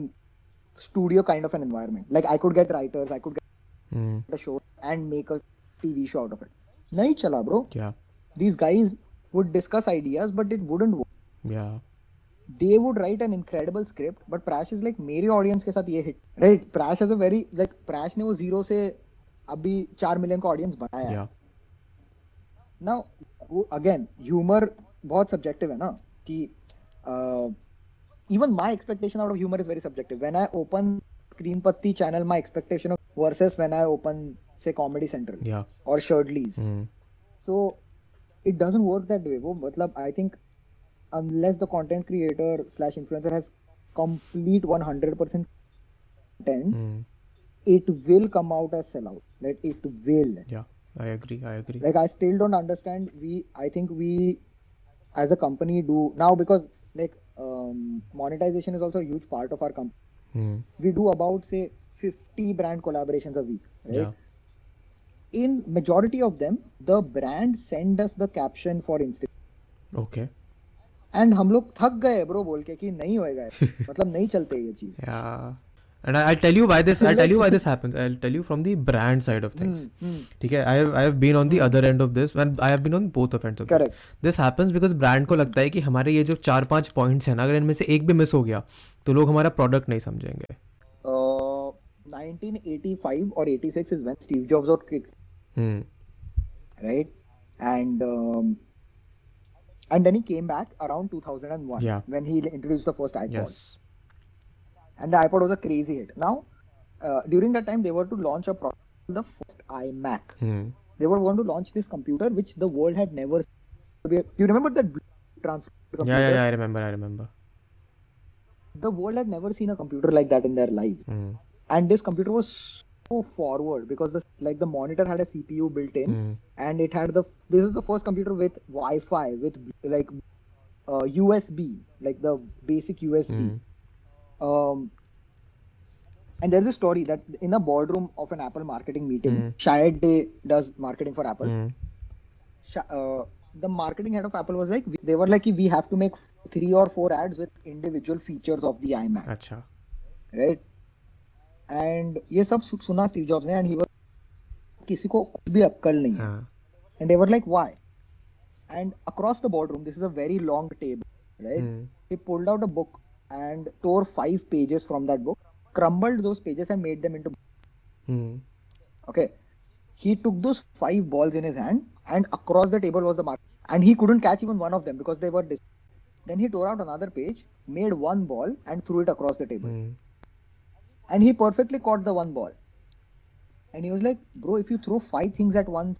studio kind of an environment. Like I could get writers, I could get Hmm. a show and make a TV show out of it. नहीं चला bro. yeah These guys would discuss ideas, but it wouldn't work. yeah They would write an incredible script, but Prash is like मेरे audience के साथ ये hit. Right? Prash has a very like Prash ने वो zero से अभी चार million का ऑडियंस बनाया yeah नाउ अगेन ह्यूमर बहुत सब्जेक्टिव है ना कि even even my expectation out of humor is very subjective. When I open Screenpatti channel, my expectation of versus when I open say Comedy Central yeah. or Shirley's. Mm. So it doesn't work that way. But I think unless the content creator slash influencer has complete 100% content, mm. it will come out as sellout. Like it will. Yeah, I agree. I agree. Like I still don't understand. We, I think we, as a company, do now because like monetization is also a huge part of our company hmm. we do about say 50 brand collaborations a week right yeah in majority of them the brand send us the caption for instagram okay and हम लोग थक गए bro बोल के कि नहीं होएगा ये। मतलब नहीं चलते ये चीज Yeah. And I, I'll tell you why this. I'll tell you why this happens. I'll tell you from the brand side of things. Hmm, ठीक है I have I have been on the other end of this and I have been on both of ends of Correct. this. This happens because brand को लगता है कि हमारे ये जो चार पांच points हैं ना अगर इनमें से एक भी मिस हो गया तो लोग हमारा product नहीं समझेंगे. uh, 1985 or 86 is when Steve Jobs got kicked Hmm. right? And um, and then he came back around 2001 Yeah. when he introduced the first iPod, Yes. and the iPod was a crazy hit. Now, uh, during that time, they were to launch a product, called the first iMac. Hmm. They were going to launch this computer which the world had never. Do you remember that trans computer? Yeah, yeah, yeah. I remember. I remember. The world had never seen a computer like that in their lives, Hmm. and this computer was so forward because the like the monitor had a CPU built in. Hmm. and it had the this is the first computer with Wi-Fi with like uh, USB like the basic USB. Hmm. Um, and there's a story that in a boardroom of an Apple marketing meeting, Hmm. Shayad Day does marketing for Apple. Hmm. Sh- uh, the marketing head of Apple was like, they were like, we have to make three or four ads with individual features of the iMac, अच्छा. right? And ये सब सु- सुना Steve jobs ने and he was किसी को कुछ भी अक्कल नहीं है. हाँ. And they were like, why? And across the boardroom, this is a very long table, right? Hmm. He pulled out a book and tore five pages from that book, crumbled those pages and made them into. Hmm. Okay. He took those five balls in his hand, and across the table was the mark. And he couldn't catch even one of them because they were. Dis- then he tore out another page, made one ball, and threw it across the table. Hmm. And he perfectly caught the one ball. And he was like, Bro, if you throw five things at once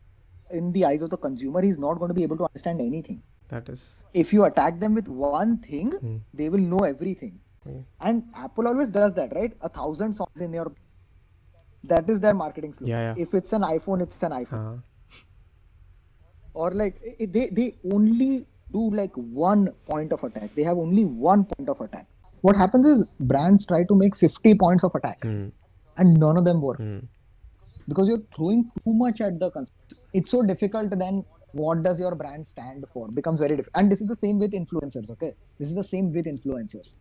in the eyes of the consumer, he's not going to be able to understand anything. That is. if you attack them with one thing, Hmm. they will know everything. Hmm. And Apple always does that, right? A thousand songs in your. That is their marketing slogan. Yeah, yeah. If it's an iPhone, it's an iPhone. हाँ. Or like they they only do like one point of attack. They have only one point of attack. What happens is brands try to make 50 points of attacks, Hmm. and none of them work Hmm. because you're throwing too much at the consumer. It's so difficult then what does your brand stand for becomes very different And this is the same with influencers, okay? This is the same with influencers.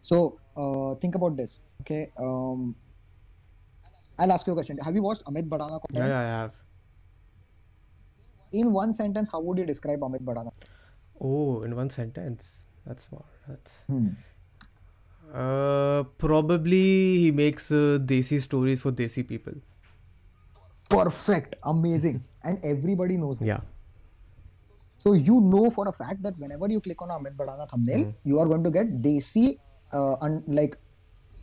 So uh, think about this, okay? Um, I'll ask you a question. Have you watched Amit Bhadana? Yeah, yeah, I have. In one sentence, how would you describe Amit Bhadana? Oh, in one sentence. That's smart. That's. Hmm. Uh, probably he makes uh, desi stories for desi people. Perfect, amazing, and everybody knows. That. Yeah. So you know for a fact that whenever you click on Amit Bhadana thumbnail, hmm. you are going to get desi, uh, un- like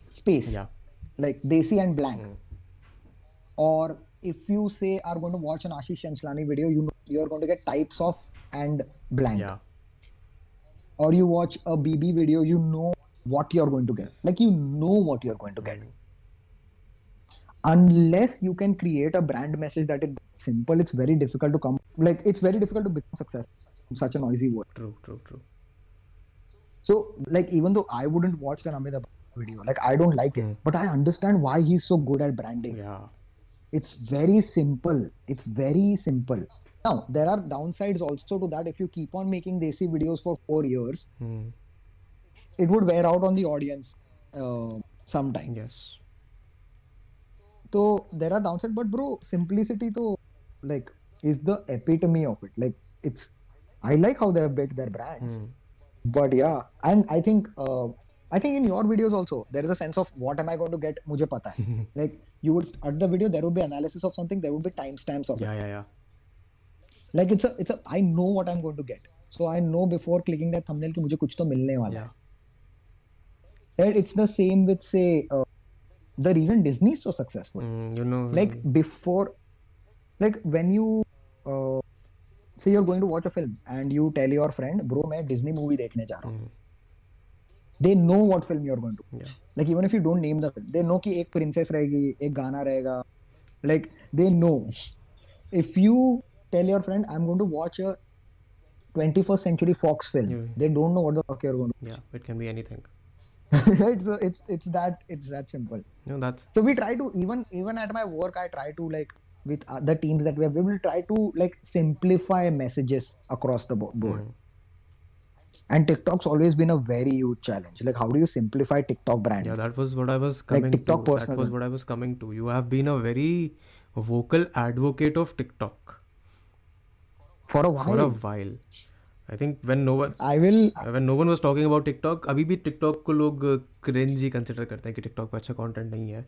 space, Yeah. like desi and blank. Hmm. Or if you say are going to watch an Ashish Chanchlani video, you know you are going to get types of and blank. Yeah. Or you watch a BB video, you know what you're going to get. Like you know what you're going to get. Hmm. Unless you can create a brand message that is simple, it's very difficult to come. Like it's very difficult to become successful in such a noisy world. True. True. True. So, like, even though I wouldn't watch an Amit video, like, I don't like it, but I understand why he's so good at branding. Yeah. It's very simple. It's very simple. Now, there are downsides also to that. If you keep on making desi videos for four years, Hmm. it would wear out on the audience uh, sometime. Yes. तो there are down but bro simplicity तो like is the epitome of it like it's I like how they built their brands but yeah and I think I think in your videos also there is a of what am I going to get मुझे पता है. Like you would at the video would be of something there would be time stamps of like it's it's I know what I am going to get so I know before clicking that thumbnail कि मुझे कुछ तो मिलने वाला है. It's the same with say the reason disney is so successful Hmm, you know. like before like when you uh, say you're going to watch a film and you tell your friend bro मैं disney movie देखने जा रहा हूँ Hmm. they know what film you're going to Yeah. like even if you don't name the film they know कि एक princess रहेगी एक गाना रहेगा like they know if you tell your friend I'm going to watch a 21st century Fox film Yeah. they don't know what the fuck you're going Yeah. It can be anything. to it's it's it's that it's that simple No, that's. so we try to even even at my work I try to like with other teams that we have we will try to like simplify messages across the bo- board Hmm. and TikTok's always been a very huge challenge like how do you simplify TikTok brands Yeah, that was what I was coming TikTok to. That was what I was coming to. You have been a very vocal advocate of TikTok for a while for a while. I think when no one I will when no one was talking about TikTok, अभी भी TikTok को लोग cringe ही consider करते हैं कि TikTok पे अच्छा content नहीं है.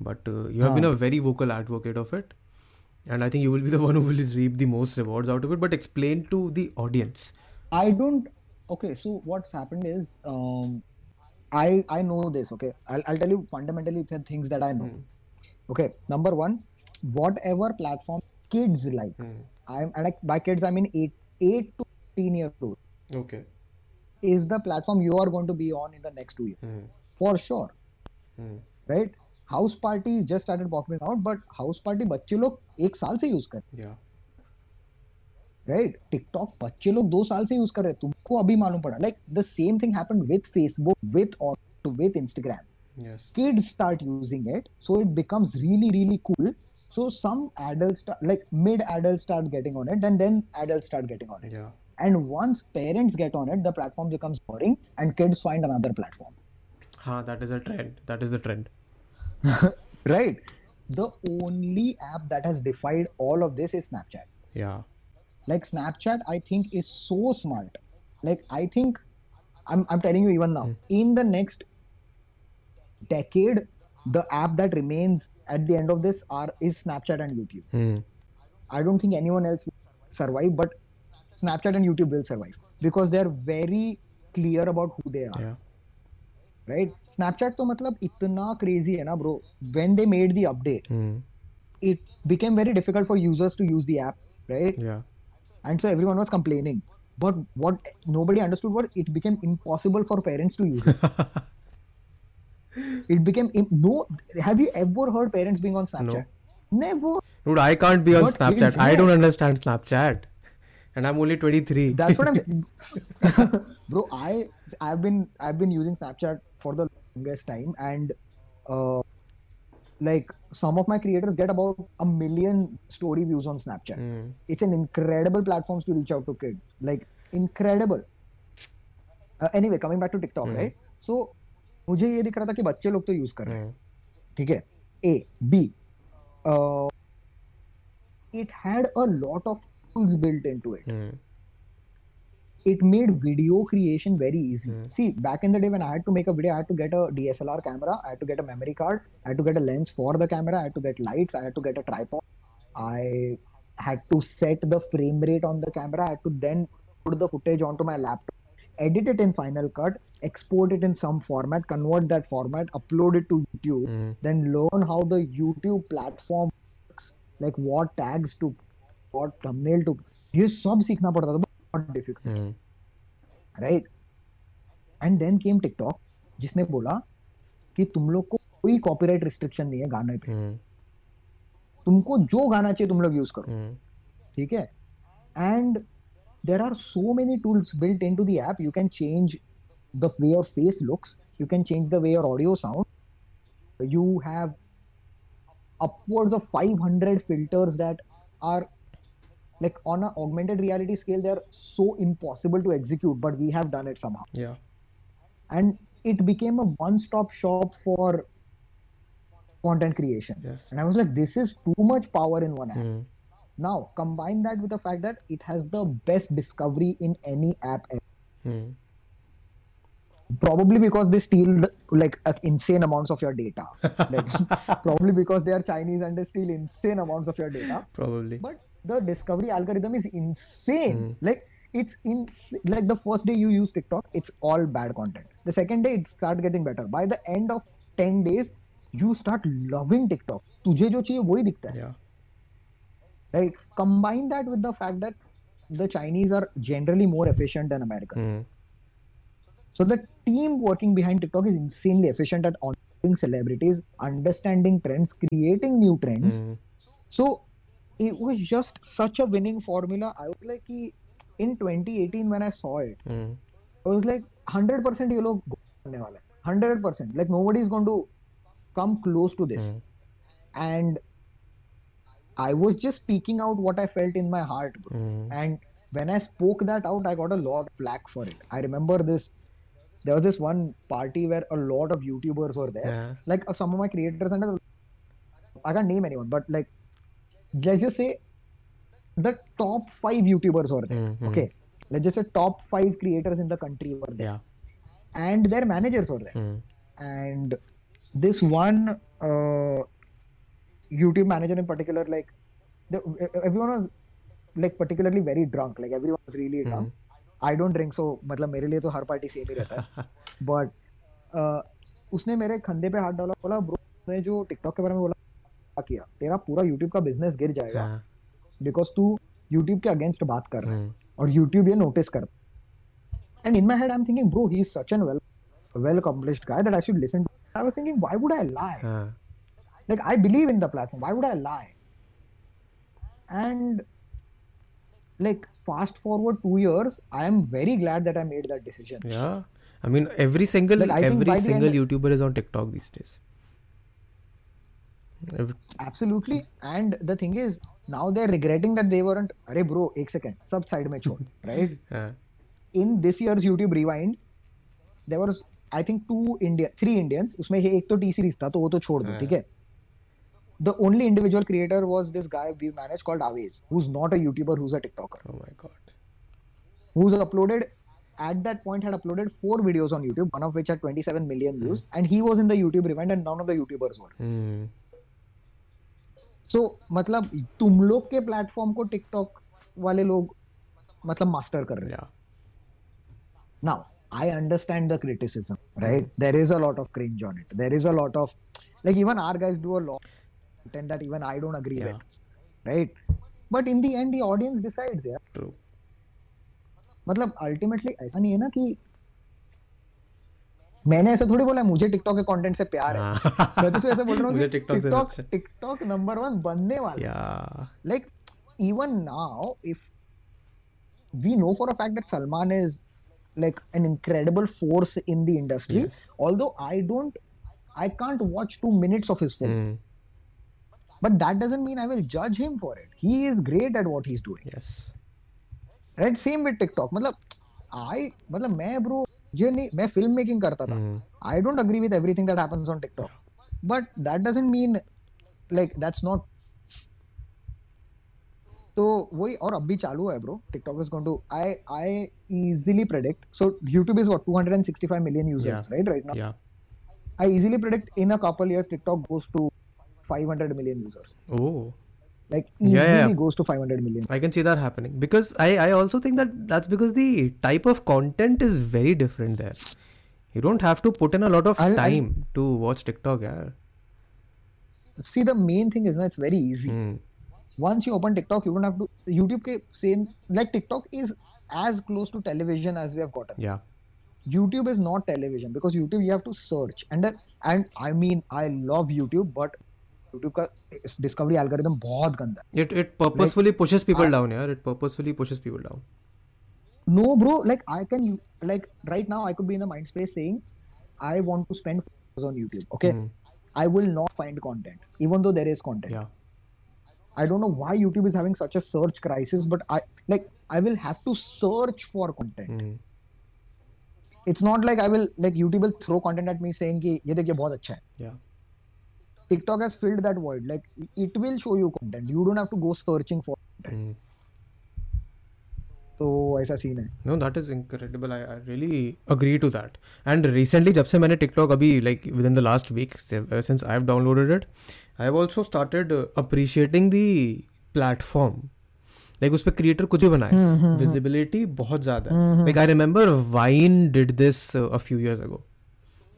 But uh, you have been a very vocal advocate of it, and I think you will be the one who will reap the most rewards out of it. But explain to the audience. I don't. Okay, so what's happened is, um, I I know this. Okay, I'll I'll tell you fundamentally the things that I know. Okay, number one, whatever platform kids like, I'm and like by kids I mean eight eight to fifteen years old Okay. is the platform you are going to be on in the next two years mm. for sure, mm. right? House party just started popping out, but house party बच्चे लोग एक साल से use कर. Right TikTok बच्चे लोग दो साल से यूज़ कर रहे हैं तुमको अभी मालूम पड़ा like the same thing happened with Facebook with और with Instagram Yes. kids start using it so it becomes really really cool so some adults start, like mid adults start getting on it and then adults start getting on it Yeah. And once parents get on it the platform becomes boring and kids find another platform Ha, that is a trend. That is the trend. right the only app that has defied all of this is snapchat Yeah. like snapchat i think is so smart like i think i'm, I'm telling you even now in the next decade the app that remains at the end of this are is snapchat and youtube Hmm. i don't think anyone else will survive but snapchat and youtube will survive because they're very clear about who they are Yeah. right snapchat तो मतलब इतना crazy है ना bro when they made the update Hmm. it became very difficult for users to use the app right Yeah. and so everyone was complaining but what nobody understood was it became impossible for parents to use it it became im- no have you ever heard parents being on snapchat never Dude, I can't be on What Snapchat. kids I have? don't understand Snapchat. And I'm only 23. that's what i'm bro i i've been i've been using snapchat for the longest time and uh like some of my creators get about a million story views on snapchat Hmm. it's an incredible platform to reach out to kids like incredible uh, anyway coming back to tiktok mm. right so मुझे ये दिख रहा था कि बच्चे लोग तो use कर रहे हैं Hmm. ठीक है A B it had a lot of tools built into it Hmm. it made video creation very easy. Hmm. See, back in the day when I had to make a video, I had to get a DSLR camera, I had to get a memory card, I had to get a lens for the camera, I had to get lights, I had to get a tripod, I had to set the frame rate on the camera, I had to then put the footage onto my laptop, edit it in Final Cut, export it in some format, convert that format, upload it to YouTube, Hmm. then learn how the YouTube platform like what tags to, what thumbnail to. ये सब सीखना पड़ता था बहुत difficult. Right and then came TikTok जिसने बोला कि तुम लोग को कोई कॉपीराइट रिस्ट्रिक्शन नहीं है गाने पे Hmm. तुमको जो गाना चाहिए तुम लोग यूज़ करो Hmm. ठीक है and there are so many tools built in to the you can change the way your face looks you can change the way your audio sound you have upwards of 500 filters that are like on an augmented reality scale they're so impossible to execute but we have done it somehow Yeah. and it became a one-stop shop for content creation Yes. and i was like this is too much power in one app Hmm. now combine that with the fact that it has the best discovery in any app ever. Hmm probably because they steal like insane amounts of your data. Like, probably because they are chinese and they steal insane amounts of your data. Probably. But the discovery algorithm is insane. Mm. like it's in like the first day you use tiktok it's all bad content. The second day it starts getting better. By the end of 10 days you start loving tiktok. Tujhe jo hai. Yeah. Right combine that with the fact that the chinese are generally more efficient than americans mm. so the team working behind tiktok is insanely efficient at onboarding celebrities understanding trends creating new trends Hmm. So it was just such a winning formula. I was like, कि in 2018 when I saw it, Hmm. I was like, 100% ये लोग go करने वाले हैं. 100%. Like nobody is going to come close to this. Hmm. And I was just speaking out what I felt in my heart. bro. Hmm. And when I spoke that out, I got a lot of flack for it. I remember this. there was this one party where a lot of YouTubers were there. Yeah. Like uh, some of my creators and I can't name anyone, but like let's just say the top five YouTubers were there. Mhm. Okay. Let's just say top five creators in the country were there. Yeah. And their managers were there. Hmm. And this one uh, YouTube manager in particular, like the, everyone was like particularly very drunk. Like everyone was really drunk. I don't drink, so मतलब मेरे लिए तो हर party same ही रहता है but उसने मेरे कंधे पे हाथ डाला बोला ब्रो ने जो टिकटॉक के बारे में बोला क्या तेरा पूरा यूट्यूब का बिज़नेस गिर जाएगा बिकॉज़ तू यूट्यूब के अगेंस्ट बात कर रहा है Hmm. और यूट्यूब ये नोटिस कर and in my head I am thinking bro he is such an well well accomplished guy that I should listen to. I was thinking, why would I lie? Ah. Like I believe in the platform. Why would I lie? And like fast forward two years, I am very glad that I made that decision. Yeah. I mean, every single Like, I think every by the single end- YouTuber is on TikTok these days. Every, Absolutely. And the thing is, now they're regretting that they weren't. अरे bro, एक second, सब side में छोड़, right? uh, In this year's YouTube Rewind, there was I think two Indian, three Indians. उसमें ये एक तो T series था, तो वो तो छोड़ दो, हाँ. ठीक है? the only individual creator was this guy we managed called Awez, who's not a YouTuber, who's a TikToker. Oh my god. Who's uploaded at that point had uploaded four videos on YouTube, one of which had 27 million views, mm. and he was in the YouTube event, and none of the YouTubers were. Mm. So, मतलब तुम लोग के platform को TikTok वाले लोग मतलब master कर रहे हैं Now I understand the criticism, right? There is a lot of cringe on it there is a lot of like even our guys do a content that even I don't agree Yeah. With right but in the end the audience decides यार True. मतलब ultimately ऐसा नहीं है ना कि मैंने ऐसे थोड़ी बोला मुझे टिकटॉक के कंटेंट से प्यार है हाँ. मैं तो सिर्फ़ ऐसे बोल रहा हूँ से टिकटॉक अच्छा है. टिकटॉक नंबर वन बनने वाला है Yeah. like even now if we know for a fact that salman is like an incredible force in the industry Yes. although i don't i can't watch two minutes of his film Hmm. but that doesn't mean i will judge him for it he is great at what he's doing Yes. right same with tiktok मतलब i मतलब मैं bro मुझे नहीं मैं film making करता था Hmm. I don't agree with everything that happens on TikTok. But that doesn't mean like that's not तो वही और अब भी चालू है bro TikTok is going to I I easily predict so YouTube is what 265 million users Yeah. Right right now Yeah. I easily predict in a couple years TikTok goes to 500 million users. Oh. Like easily yeah, yeah. goes to 500 million. I can see that happening because I, I also think that that's because the type of content is very different there. You don't have to put in a lot of I'll- I'll- time to watch TikTok. Yeah. See, the main thing is that it's very easy. Hmm. Once you open TikTok, you don't have to. YouTube ke same like TikTok is as close to television as we have gotten. Yeah. YouTube is not television because YouTube you have to search and and I mean I love YouTube but YouTube का discovery algorithm बहुत गंदा है. It it purposefully pushes people I- down. Yeah. It purposefully pushes people down. No, bro. Like I can like right now I could be in the mind space saying I want to spend hours on YouTube. Okay, Hmm. I will not find content even though there is content. Yeah. I don't know why YouTube is having such a search crisis, but I like I will have to search for content. Hmm. It's not like I will like YouTube will throw content at me saying कि ये देखिए बहुत अच्छा है. Yeah. TikTok has filled that void. Like it will show you content. You don't have to go searching for. Content. Mm. तो ऐसा scene है no that is incredible I really agree to that and recently जब से मैंने TikTok अभी like within the last week since I have downloaded it I have also started appreciating the platform like उस पर creator कुछ भी बनाए हम्म, हम्म, हम्म. Visibility बहुत ज़्यादा like I remember Vine did this a few years ago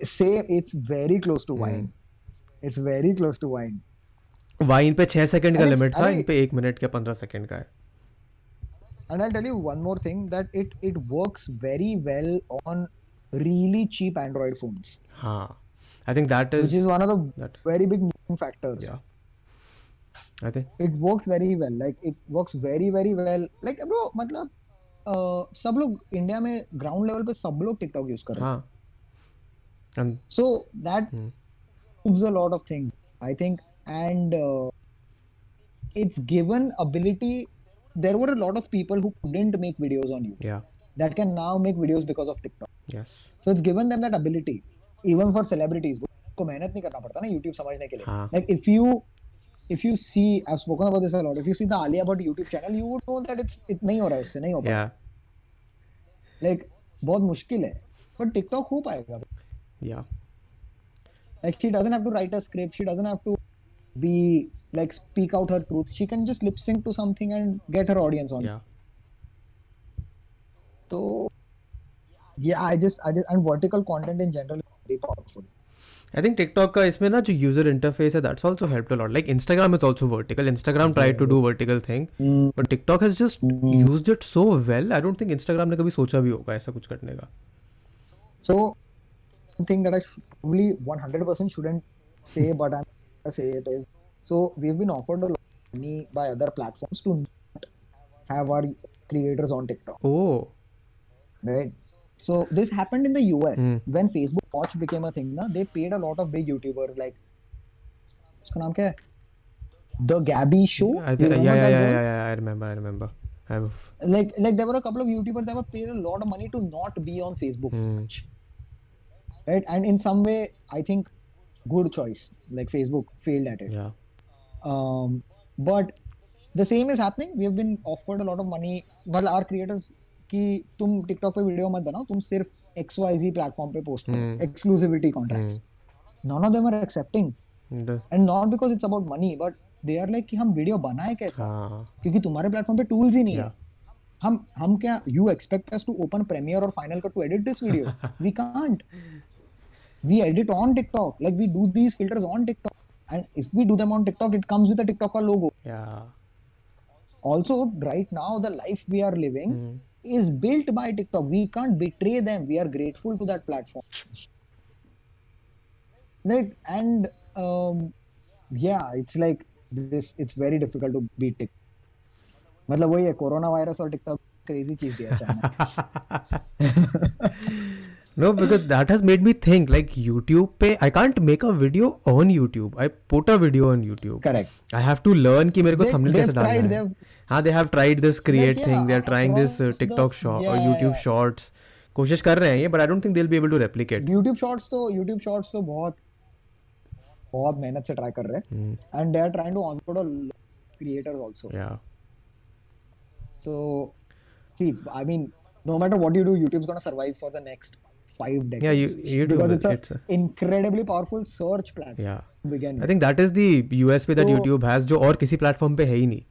same it's very close to Vine It's very close to wine. Vine पे छह second का लिमिट था इन पे एक मिनट का पंद्रह सेकंड का है And I'll tell you one more thing that it it works very well on really cheap Android phones, हाँ I think that which is is one of the that- very big moving factors. Yeah I think It works very well. Like it works very very well. Like bro, मतलब uh, सब लोग India में ground level पे सब लोग TikTok use कर रहे हैं. हाँ and So that Hmm. proves a lot of things, I think, and uh, it's given ability. There were a lot of people who couldn't make videos on YouTube. Yeah. That can now make videos because of TikTok. Yes. So it's given them that ability, even for celebrities. को मेहनत नहीं करना पड़ता ना YouTube समझने के लिए like if you if you see I've spoken about this a lot. If you see the Alia Bhatt YouTube channel, you would know that it's it नहीं हो रहा है उससे नहीं हो Yeah. Like बहुत मुश्किल है. But TikTok हो पाएगा. Yeah. Like she doesn't have to write a script. She doesn't have to be like speak out her truth. She can just lip sync to something and get her audience on. yeah So yeah, I just I just and vertical content in general is very powerful. I think TikTok का इसमें ना जो user interface है that's also helped a lot. Like Instagram is also vertical. Instagram tried to do vertical thing, but TikTok has just used it so well. I don't think Instagram ने कभी सोचा भी होगा ऐसा कुछ करने का. So, one thing that I probably 100% shouldn't say, hmm. but I'm gonna say it is. So we've been offered a lot of money by other platforms to have our creators on TikTok. Oh, right. So this happened in the US mm. when Facebook Watch became a thing. Na, they paid a lot of big YouTubers like. the Gabbie show. I think, yeah, yeah, yeah, yeah, yeah, I remember, I remember. I've... Like, like there were a couple of YouTubers that were paid a lot of money to not be on Facebook. Mm. Right? And in some way, I think good choice. Like Facebook failed at it. yeah, Um, but the same is happening. We have been offered a lot of money. मतलब our creators कि तुम TikTok पे video मत बनाओ तुम सिर्फ़ XYZ platform पे post करो Hmm. Exclusivity contracts none of them are accepting The- and not because it's about money but they are like कि हम वीडियो बनाए कैसे हाँ, क्योंकि तुम्हारे प्लेटफॉर्म पे टूल्स ही नहीं है हम हम क्या you expect us to open Premiere और Final Cut to edit this video we can't we edit on TikTok like we do these filters on TikTok and if we do them on TikTok it comes with a TikTok का logo yeah. also right now the life we are living Hmm. is built by TikTok we can't betray them we are grateful to that platform right and um, yeah it's like this it's very difficult to beat TikTok मतलब वही है corona virus और TikTok crazy चीज दिया China No, because that has made me think like YouTube पे I can't make a video on YouTube. I put a video on YouTube. Correct I have to learn कि मेरे को thumbnail कैसे डालना है. हाँ, they have tried this create yeah, thing. Yeah, They are trying this uh, across the- TikTok short or YouTube yeah. shorts. कोशिश कर रहे हैं ये, but I don't think they'll be able to replicate. YouTube Shorts तो YouTube Shorts तो बहुत बहुत मेहनत से ट्राई कर रहे हैं Hmm. And they are trying to onboard creators also Yeah. So, see, I mean, no matter what you do, YouTube's gonna survive for the next five decades. Yeah, you- YouTube because will- it's, a it's a- incredibly powerful search platform. Yeah. begin with. Think that is the USP that तो- YouTube has जो और किसी platform पे है ही नहीं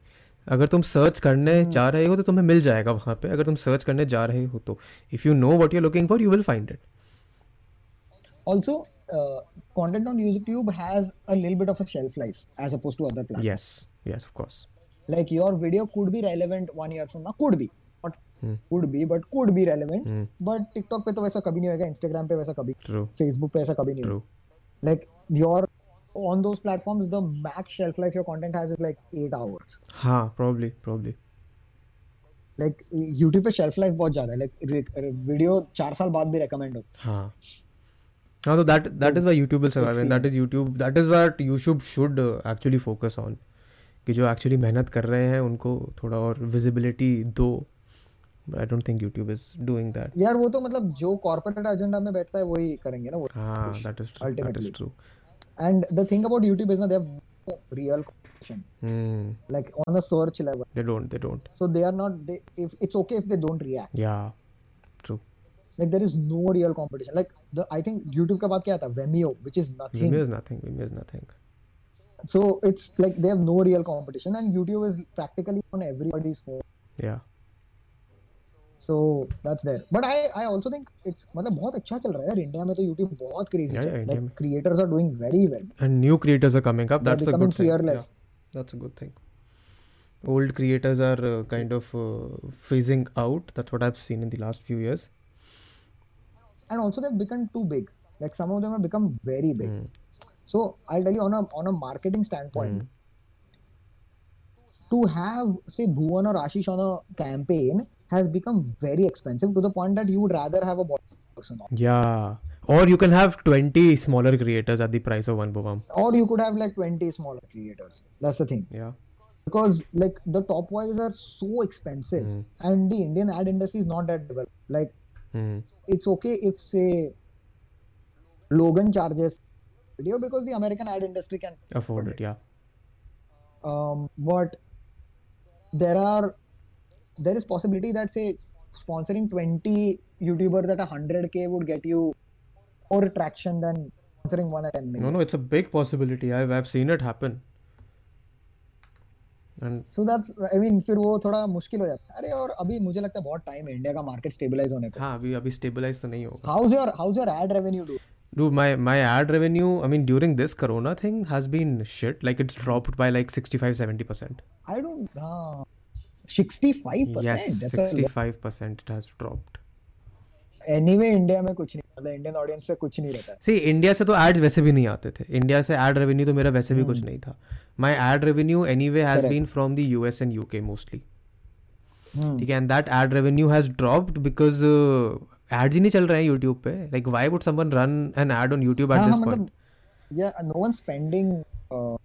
अगर तुम search करने हम्म। जा रहे हो तो तुम्हें मिल जाएगा वहाँ पे अगर तुम सर्च करने जा रहे हो तो if you know what you looking for you will find it Also, uh, content on YouTube has a little bit of a shelf life as opposed to other platforms. Yes yes of course Like your video could be relevant one year from now, could be, could be but could be relevant but TikTok पे तो वैसा कभी नहीं होगा Instagram पे वैसा कभी Facebook पे ऐसा कभी नहीं होगा like your on those platforms the max shelf life your content has is like 8 hours ha probably probably like youtube पे shelf life बहुत ज़्यादा है like video 4 साल बाद भी recommend हो ha now so that that is why youtube will survive and that is youtube that is what youtube should uh, actually focus on कि जो एक्चुअली मेहनत कर रहे हैं उनको थोड़ा और विजिबिलिटी दो I don't think YouTube is doing that यार वो तो मतलब जो कॉर्पोरेट एजेंडा में बैठता है वही करेंगे ना वो हाँ that is that ultimately. Is true and the thing about youtube is that they have no real competition Hmm. like on the search level They don't. They don't. so they are not they if it's okay if they don't react Yeah. True. like there is no real competition like the i think youtube का बात क्या था vimeo which is nothing Vimeo is nothing. Vimeo is nothing. so it's like they have no real competition and youtube is practically on everybody's phone Yeah. So that's there but i i also think it's मतलब बहुत अच्छा चल रहा है यार India में तो YouTube बहुत crazy Yeah, चल रहा है India like में. creators are doing very well And new creators are coming up. They're That's a becoming good thing. Yeah. That's a good thing. Old creators are uh, kind of uh, phasing out. That's what I've seen in the last few years. and also they've become too big like some of them have become very big Mm. so i'll tell you on a on a marketing standpoint Mm. to have say bhuvan or ashish on a campaign has become very expensive to the point that you would rather have a person on Yeah. Or you can have 20 smaller creators at the price of one Bobam. or you could have like 20 smaller creators that's the thing Yeah. because like the top boys are so expensive Mm. and the indian ad industry is not that developed like Mm. it's okay if say logan charges video because the american ad industry can Afford it. Yeah. um, but there are there is possibility that say sponsoring 20 youtubers at 100k would get you more traction than sponsoring one at 10 million No, no, it's a big possibility. I've, I've seen it happen. And so that's i mean फिर वो थोड़ा मुश्किल हो जाता है अरे और अभी मुझे लगता है बहुत टाइम है इंडिया का मार्केट स्टेबलाइज होने का हाँ अभी अभी stabilize तो नहीं होगा house your house your ad revenue do Dude, my my ad revenue, I mean, during this Corona thing has been shit. Like it's dropped by like 65 70 percent. I don't हां 65% Yes, that's a 65 percent it has dropped. Anyway India में कुछ नहीं मतलब Indian audience से कुछ नहीं रहता। See, India से तो एड्स वैसे भी नहीं आते थे। इंडिया से एड रेवेन्यू तो मेरा वैसे भी कुछ नहीं था। My ad revenue anyway has been from the US and UK mostly. ठीक है and that ad revenue has dropped because ads ही नहीं चल रहे हैं यूट्यूब पे। Like why would someone run an ad on YouTube at this point no one's spending uh,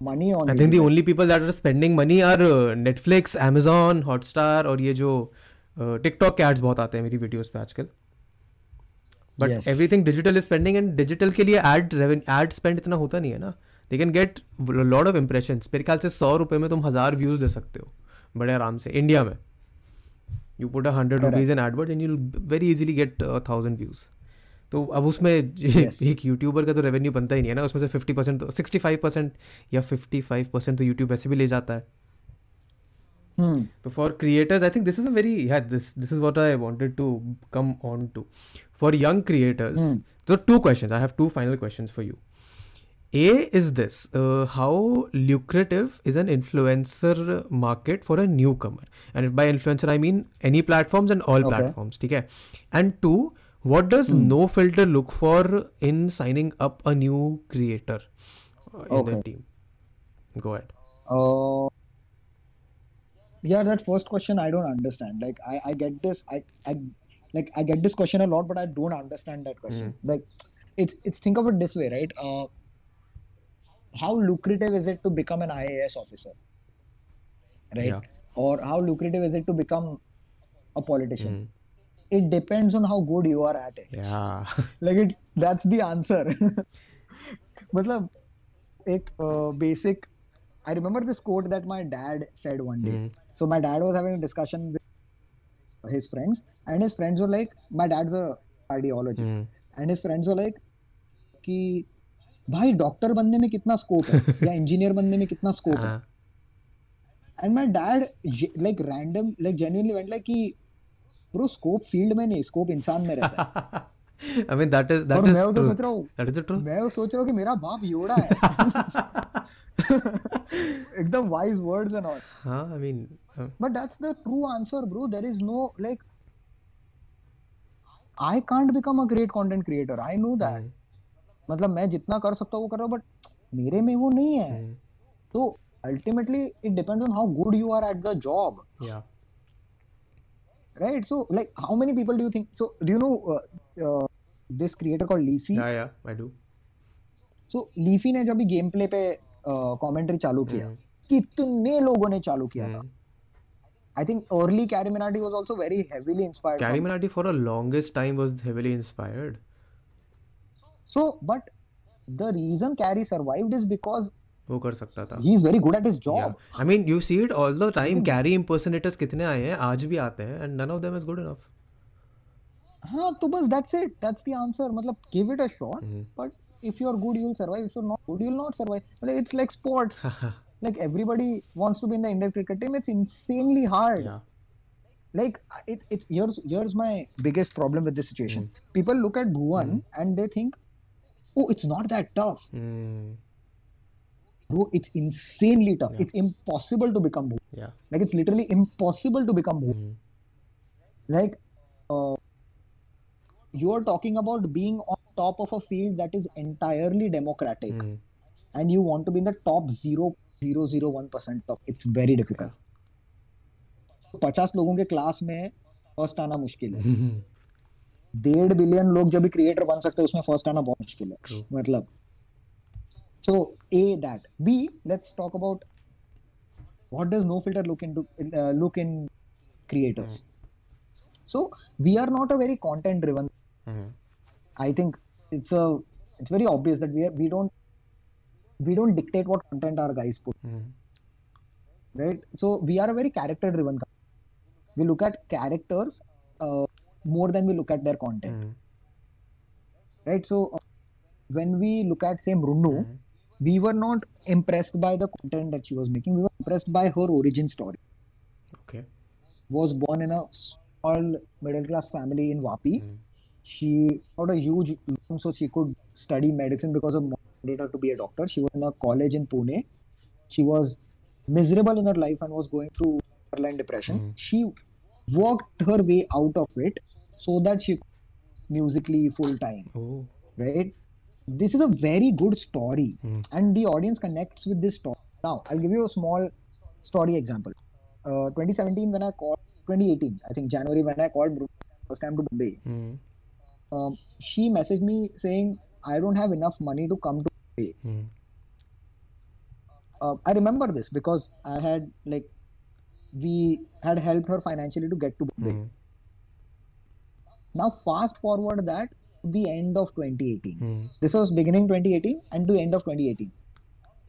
money on I think the video. Only people that are spending money are Netflix Amazon Hotstar और ये जो TikTok के ads बहुत आते हैं मेरी videos पे आजकल but. Everything digital is spending and digital के लिए एड एड स्पेंड इतना होता नहीं है ना they can get lot of impression मेरे ख्याल से सौ रुपए में तुम हज़ार व्यूज़ दे सकते हो बड़े आराम से इंडिया में you put a hundred. Rupees in AdWords and you very easily get thousand views तो अब उसमें yes. एक यूट्यूबर का तो रेवेन्यू बनता ही नहीं है ना उसमें से फिफ्टी परसेंट तो सिक्सटी फाइव परसेंट या फिफ्टी फाइव परसेंट तो यूट्यूब ऐसे भी ले जाता है। hmm. तो for creators I think this is a very this this is what I wanted to come on to for young creators तो two question I have two final question for you a is this how lucrative is an influencer market for a newcomer and by influencer I mean any platforms and all platforms ठीक है? And to what does No Filter look for in signing up a new creator in the team? Go ahead. Uh, yeah, that first question I don't understand. Like I, I get this, I, I like I get this question a lot, but I don't understand that question. Like it's it's think of it this way, right? Uh, how lucrative is it to become an IAS officer? Right? Yeah. Or how lucrative is it to become a politician? Mm It depends on how good you are at it. Yeah. like it that's the answer मतलब एक uh, basic I remember this quote that my dad said one day Mm. So my dad was having a discussion with his friends, and his friends were like, my dad's a cardiologist, Hmm. and his friends were like, कि भाई doctor बनने में कितना scope है या engineer बनने में कितना स्कोप है हाँ. And my dad like random like genuinely went like कि ब्रो स्कोप फ़ील्ड में नहीं स्कोप इंसान में रहता है। I mean that is that is मैं तो सोच रहा हूँ दैट इज़ द ट्रू मैं सोच रहा हूँ कि मेरा बाप योड़ा है। एकदम वाइज वर्ड्स एंड ऑल हाँ I mean but that's the true answer bro there is no like I can't become a great content creator I know that मतलब मैं जितना कर सकता हूँ वो कर रहा हूँ बट मेरे में वो नहीं है। तो ultimately it depends on how good you are at the job या right so like how many people do you think so do you know uh, uh, this creator called leafy yeah yeah i do so leafy ने जब भी game uh, commentary chalu kiya. चालू किया hmm. कितने लोगों ने चालू hmm. I think early CarryMinati was also very heavily inspired. Carrie Minati for a longest time was heavily inspired. So, but the reason Carry survived is because वो कर सकता था। He is very good at his job I mean you see it all the time Carry impersonators कितने आए हैं आज भी आते हैं and none of them is good enough हाँ तो बस that's it that's the answer मतलब give it a shot but if you are good you will survive you are not good you will not survive मतलब it's like sports like everybody wants to be in the Indian cricket team it's insanely hard Like it's it's here's here's my biggest problem with this situation. Mm. People look at Bhuvan mm. and they think, oh, it's not hmm. bro it's insanely tough Yeah. it's impossible to become Bhuvan Yeah. like it's literally impossible to become Bhuvan Hmm. like uh, you're talking about being on top of a field that is entirely democratic Hmm. and you want to be in the top 0.001 percent of it's very difficult पचास लोगों के class में first आना मुश्किल है Hmm. डेढ़ billion लोग जब भी क्रिएटर बन सकते हैं उसमें फर्स्ट आना बहुत मुश्किल है True. मतलब so A that B. Let's talk about what does no filter look into uh, look in creators. mm. Mm-hmm. So we are not a very content driven. Mm-hmm. I think it's a it's very obvious that we are, we don't we don't dictate what content our guys put. Mm-hmm. Right. So we are a very character driven. We look at characters uh, more than we look at their content. Mm-hmm. Right. So uh, when we look at say Mrunu, mm-hmm we were not impressed by the content that she was making we were impressed by her origin story Okay. was born in a small middle class family in Vapi. Hmm. She got a huge loan so she could study medicine because of wanted her to be a doctor. She was in a college in Pune. She was miserable in her life and was going through borderline depression. Hmm. She worked her way out of it so that she Musical.ly full time. Oh. Right? This is a very good story, Hmm. and the audience connects with this story. Now, I'll give you a small story example. Uh, 2017, when I called, 2018, I think January, when I called first time to Bombay, Hmm. um, she messaged me saying, I don't have enough money to come to Bombay. Hmm. Uh, I remember this because I had, like, we had helped her financially to get to Bombay. Hmm. Now, fast forward that the end of 2018. Hmm. This was beginning 2018 and to end of 2018.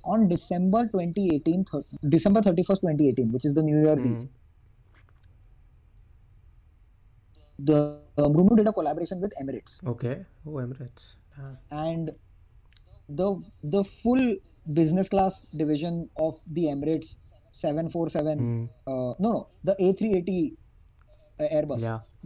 On December 2018, thir- December 31st, 2018, which is the New Year's Eve, Hmm. the uh, Mrunu did a collaboration with Emirates, Okay. Oh, Emirates. Ah. and the the full business class division of the Emirates 747, Hmm. uh, no, no, the A380 uh, Airbus Yeah.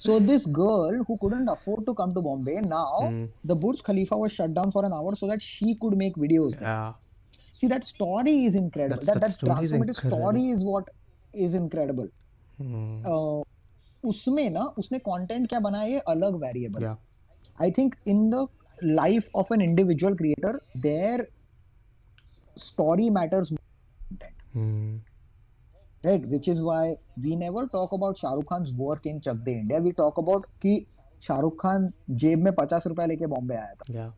So this girl who couldn't afford to come to Bombay now Hmm. the Burj Khalifa was shut down for an hour so that she could make videos there. yeah. See that story is incredible. That's- that that that story is transformative incredible. story is what is incredible. Hmm. uh, उसमें ना उसने content क्या बनाया ये अलग variable Yeah. I think in the life of an individual creator their story matters Hmm. right which is why we never talk about shahrukh khan's work in chak de india we talk about ki Shahrukh Khan जेब में पचास रुपया लेके बॉम्बे आया था Yeah.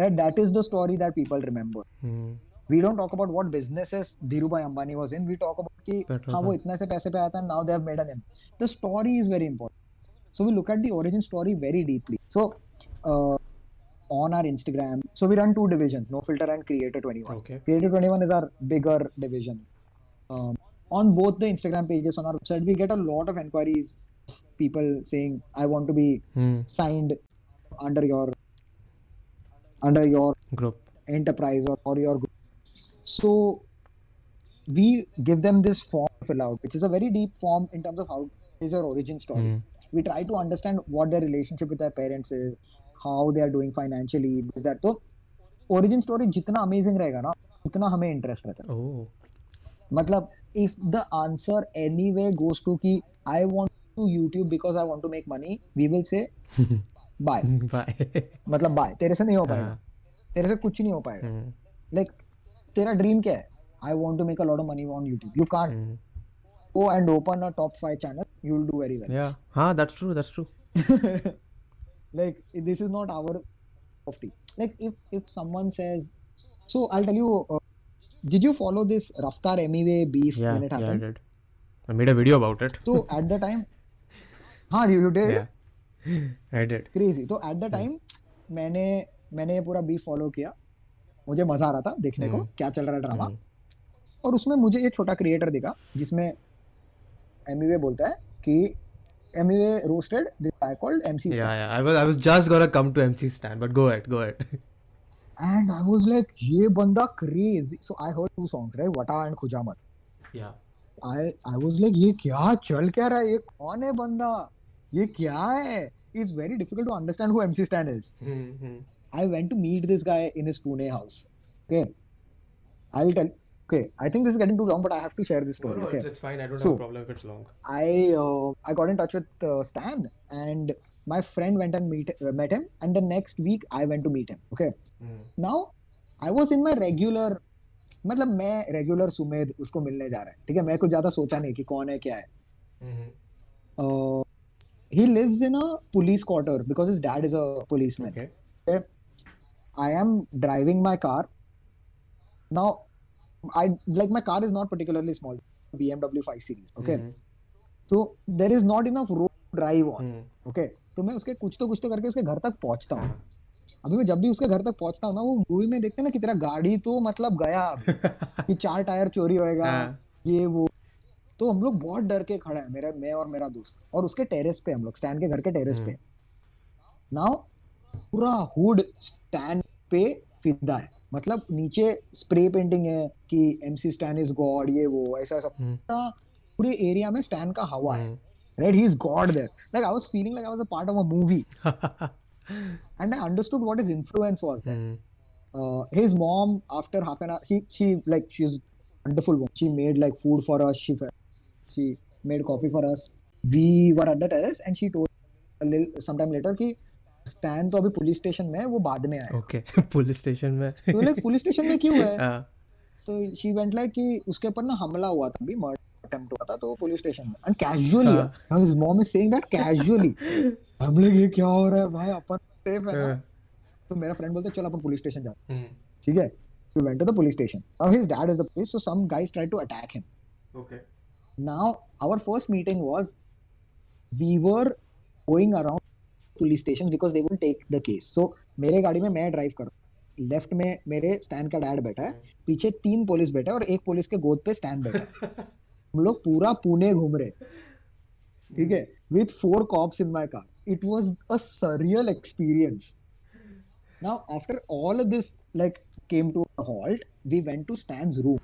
right that is the story that people remember Hmm. we don't talk about what businesses Dhirubhai Ambani was in we talk about कि Petrol हाँ वो pump. इतने से पैसे पे now they have made an empire the story is very important so we look at the origin story very deeply so uh, on our Instagram so we run two divisions no filter and creator 21 Okay. creator 21 is our bigger division um, on both the Instagram pages on our website we get a lot of inquiries people saying I want to be Hmm. signed under your under your Group. enterprise or, or your group. So we give them this form to fill out, which is a very deep form in terms of how is your origin story. Hmm. We try to understand what their relationship with their parents is, how they are doing financially, this that. So origin story जितना amazing रहेगा ना उतना हमें interest रहता है Oh. मतलब if the answer anyway goes to कि I want to YouTube because I want to make money, we will say bye. Bye. मतलब बाय तेरे से नहीं हो पाएगा हाँ. तेरे से कुछ नहीं हो पाएगा Hmm. लाइक तेरा ड्रीम क्या है आई want to make a lot of money on YouTube you can't Hmm. go and open a top 5 channel you'll do very well Yeah. Ah, that's true. That's true. like this is not our of tea like if if someone says so I'll tell you uh, did you follow this Raftar Emiway beef Yeah. when it Yeah, I happened did. I made a video about it. so at the time हाँ you, did Yeah. I did. Crazy तो at the time मैंने मैंने ये पूरा beef follow किया मुझे मज़ा आ रहा था देखने को हम्म। क्या चल रहा है ड्रामा हम्म। और उसमें मुझे एक छोटा क्रिएटर दिखा जिसमें एमिवे बोलता है कि Emiway roasted this guy called MC Yeah, yeah. I was I was just gonna come to MC stand, but go ahead, go ahead. And I was like, ye banda crazy. So I heard two songs, right? Wata and Khuja Mat. Yeah. I, I was like, ये kya chal kya रहा है ये कौन है banda? ये kya hai?" it's very difficult to understand who MC Stan is. Mm-hmm. I went to meet this guy in his Pune house. Okay. I'll tell. Okay, I think this is getting too long, but I have to share this story. No, no, okay, it's fine. I don't so, have a problem if it's long. I uh, I got in touch with uh, Stan, and my friend went and meet uh, met him, and the next week I went to meet him. Okay. Mm. Now I was in my regular. मतलब मैं regular Sumed उसको मिलने जा रहा है ठीक है मैं कुछ ज्यादा सोचा नहीं कि कौन है क्या है Mm-hmm. uh, he lives in a police quarter because his dad is a policeman Okay. Okay. I am driving my car. Now, I like my car is not particularly small. BMW 5 Series. Okay. Mhm. So there is not enough road to drive on. Mm. Okay. तो मैं उसके कुछ तो कुछ तो करके उसके घर तक पहुँचता हूँ। अभी मैं जब भी उसके घर तक पहुँचता हूँ ना वो मूवी में देखते ना कि तेरा गाड़ी तो मतलब गया कि चार टायर चोरी होएगा हाँ। ये वो। तो हम लोग बहुत डर के खड़े हैं मेरा मैं और मेरा दोस्त। और उसके टेरेस पे हम लोग स्टैंड के घर के टेरेस पे। नाउ पूरा हुड स्टैंड पे फिदा है। मतलब नीचे स्प्रे पेंटिंग है कि एमसी स्टैन इज़ गॉड ये वो ऐसा ऐसा हम्म। पूरा पूरे एरिया में स्टैंड का हवा है। Mm. He is god there like I was feeling like I was a part of a movie and I understood what his influence was there Mm. uh, his mom after half an hour she she like she's wonderful woman. she made like food for us she she made coffee for us we were at the terrace and she told a little sometime later कि stan तो अभी police station में है वो बाद में आया Okay. Police station में. तो लाइक पुलिस स्टेशन में क्यों है हाँ. तो शी वेंट लाइक कि उसके ऊपर ना हमला हुआ था अभी मर्डर अटेम्प्ट हुआ था तो पुलिस स्टेशन में एंड कैजुअली हाँ। His mom is saying that casually हम लोग ये क्या हो रहा है भाई अपन सेफ़ है ना हाँ. तो मेरा फ्रेंड बोलता है चल अपन पुलिस स्टेशन जाते हैं। Mm. ठीक है we went to the police station now his dad is the police so some guys tried to attack him Okay. now our first meeting was we were going around police station because they will take the case so मेरे गाड़ी में मैं drive कर left में मेरे stand का dad बैठा है पीछे तीन पुलिस बैठा है और एक पुलिस के गोद पे स्टैंड बैठा है हम लोग पूरा पुणे घूम रहे ठीक है? With four cops in my car it was a surreal experience now after all this like came to halt we went to stand room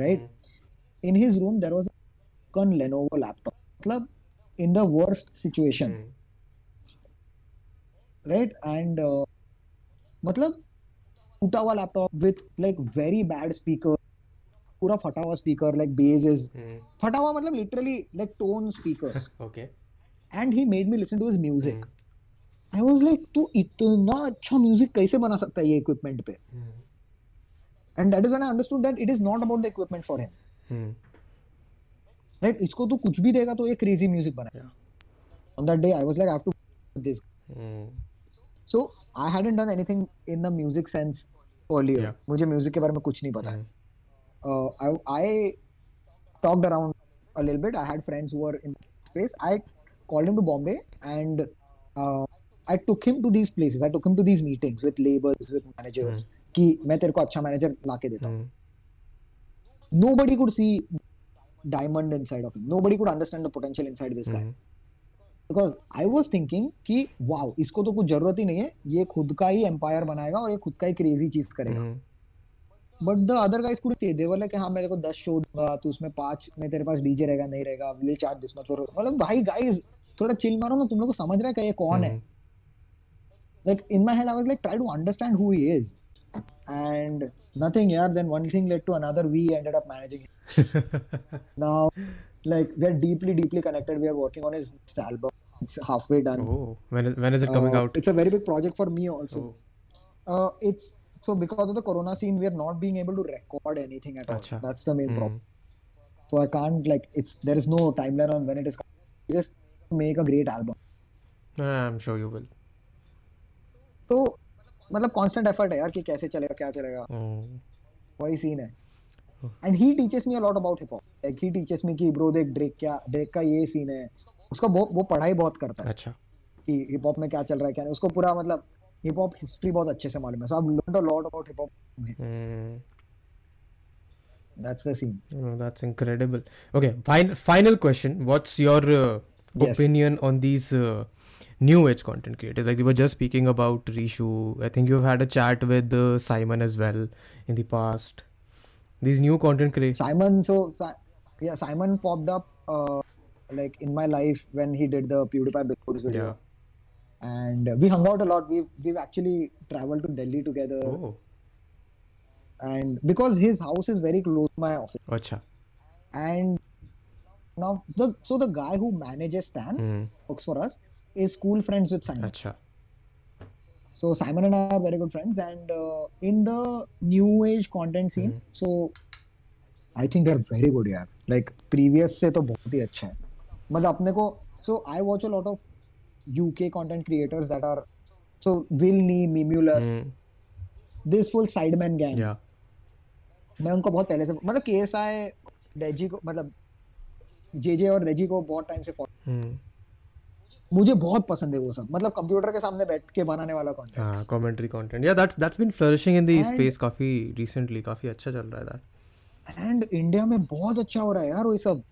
right in his room there was कन लेनोवो लैपटॉप मतलब in the worst situation right and मतलब टूटा हुआ laptop with like very bad speaker पूरा फटा हुआ speaker like base is. फटा हुआ मतलब literally like torn speaker Okay. And he made me listen to his music. I was like तू इतना अच्छा म्यूज़िक कैसे बना सकता है ये इक्विपमेंट पे. And that is when I understood that it is not about the equipment for him. Right इसको तू कुछ भी देगा तो ये क्रेजी म्यूज़िक बनाएगा on that day I i like like i have to with this. Hmm. So I hadn't done anything in the music sense earlier. Yeah. मुझे music के बारे में कुछ नहीं पता है. Hmm. Uh, I I talked around a little bit. I had friends who were in space. I called him to Bombay and uh, I took him to these places. I took him to these meetings with labels, with managers. कि मैं तेरे को अच्छा manager लाके देता हूँ. Hmm. Nobody could see diamond inside of him. Nobody could understand the potential inside this guy. Hmm. Because I was thinking कि wow इसको तो कुछ ज़रूरत ही नहीं है ये खुद का ही एम्पायर बनाएगा और ये खुद का ही क्रेजी चीज़ करेगा Hmm. But the other guys could say they were like हाँ मेरे को 10 शो दूँगा तो उसमें पाँच मैं तेरे पास डीजे रहेगा नहीं रहेगा विल चार्ज दिस मच मतलब भाई गाइस थोड़ा चिल मारो ना तुम लोग को समझ रहा है क्या ये कौन है? Like in my head I was like try to understand who he is and nothing यार then one thing led to another we ended up managing now like we are deeply deeply connected we are working on his album it's halfway done oh when is it coming out it's a very big project for me also it's so because of the corona scene, we are not being able to record anything at all. Acha. That's the main Hmm. problem. So I can't like it's there is no timeline on when it is. coming. Just make a great album. I'm sure you will. तो मतलब constant effort है यार कि कैसे चलेगा क्या चलेगा Hmm. वही सीन है and he teaches me a lot about hip hop like he teaches me कि ब्रो देख ड्रेक क्या ड्रेक का ये सीन है उसका वो वो पढ़ाई बहुत करता है अच्छा कि हिप हॉप में क्या चल रहा है क्या नहीं उसको पूरा मतलब हिप हॉप हिस्ट्री बहुत अच्छे से मालूम है so I learned a lot about hip hop Hmm. That's the scene Oh, that's incredible. Okay, fin- final question. What's your uh, Yes. opinion on these uh, new age content creators? Like we were just speaking about Rishu. I think you've had a chat with uh, Simon as well in the past. These new content creators. Simon, so Si- yeah, Simon popped up uh, like in my life when he did the PewDiePie Billboards video, Yeah. and uh, we hung out a lot. We've we've actually traveled to Delhi together, Oh, and because his house is very close to my office, acha. and now the so the guy who manages Stan Hmm. works for us is school friends with Simon. Acha. So Simon and I are very good friends, and uh, in the new age content scene, so I think they're very good यार. Like previous से तो बहुत ही अच्छा है. मतलब अपने को so I watch a lot of UK content creators that are so Will Nee, Mimulus, mm. this full Sideman gang. Yeah. मैं उनको बहुत पहले से मतलब केस आए रेजी को मतलब जे जे और रेजी को बहुत टाइम से फॉलो hmm. मुझे बहुत पसंद है वो सब मतलब कंप्यूटर के सामने बैठ के बनाने वाला कंटेंट हाँ कमेंट्री कंटेंट या that's that's been flourishing in the space काफ़ी रिसेंटली काफ़ी अच्छा चल रहा है दैट एंड इंडिया में बहुत अच्छा हो रहा है यार वो सब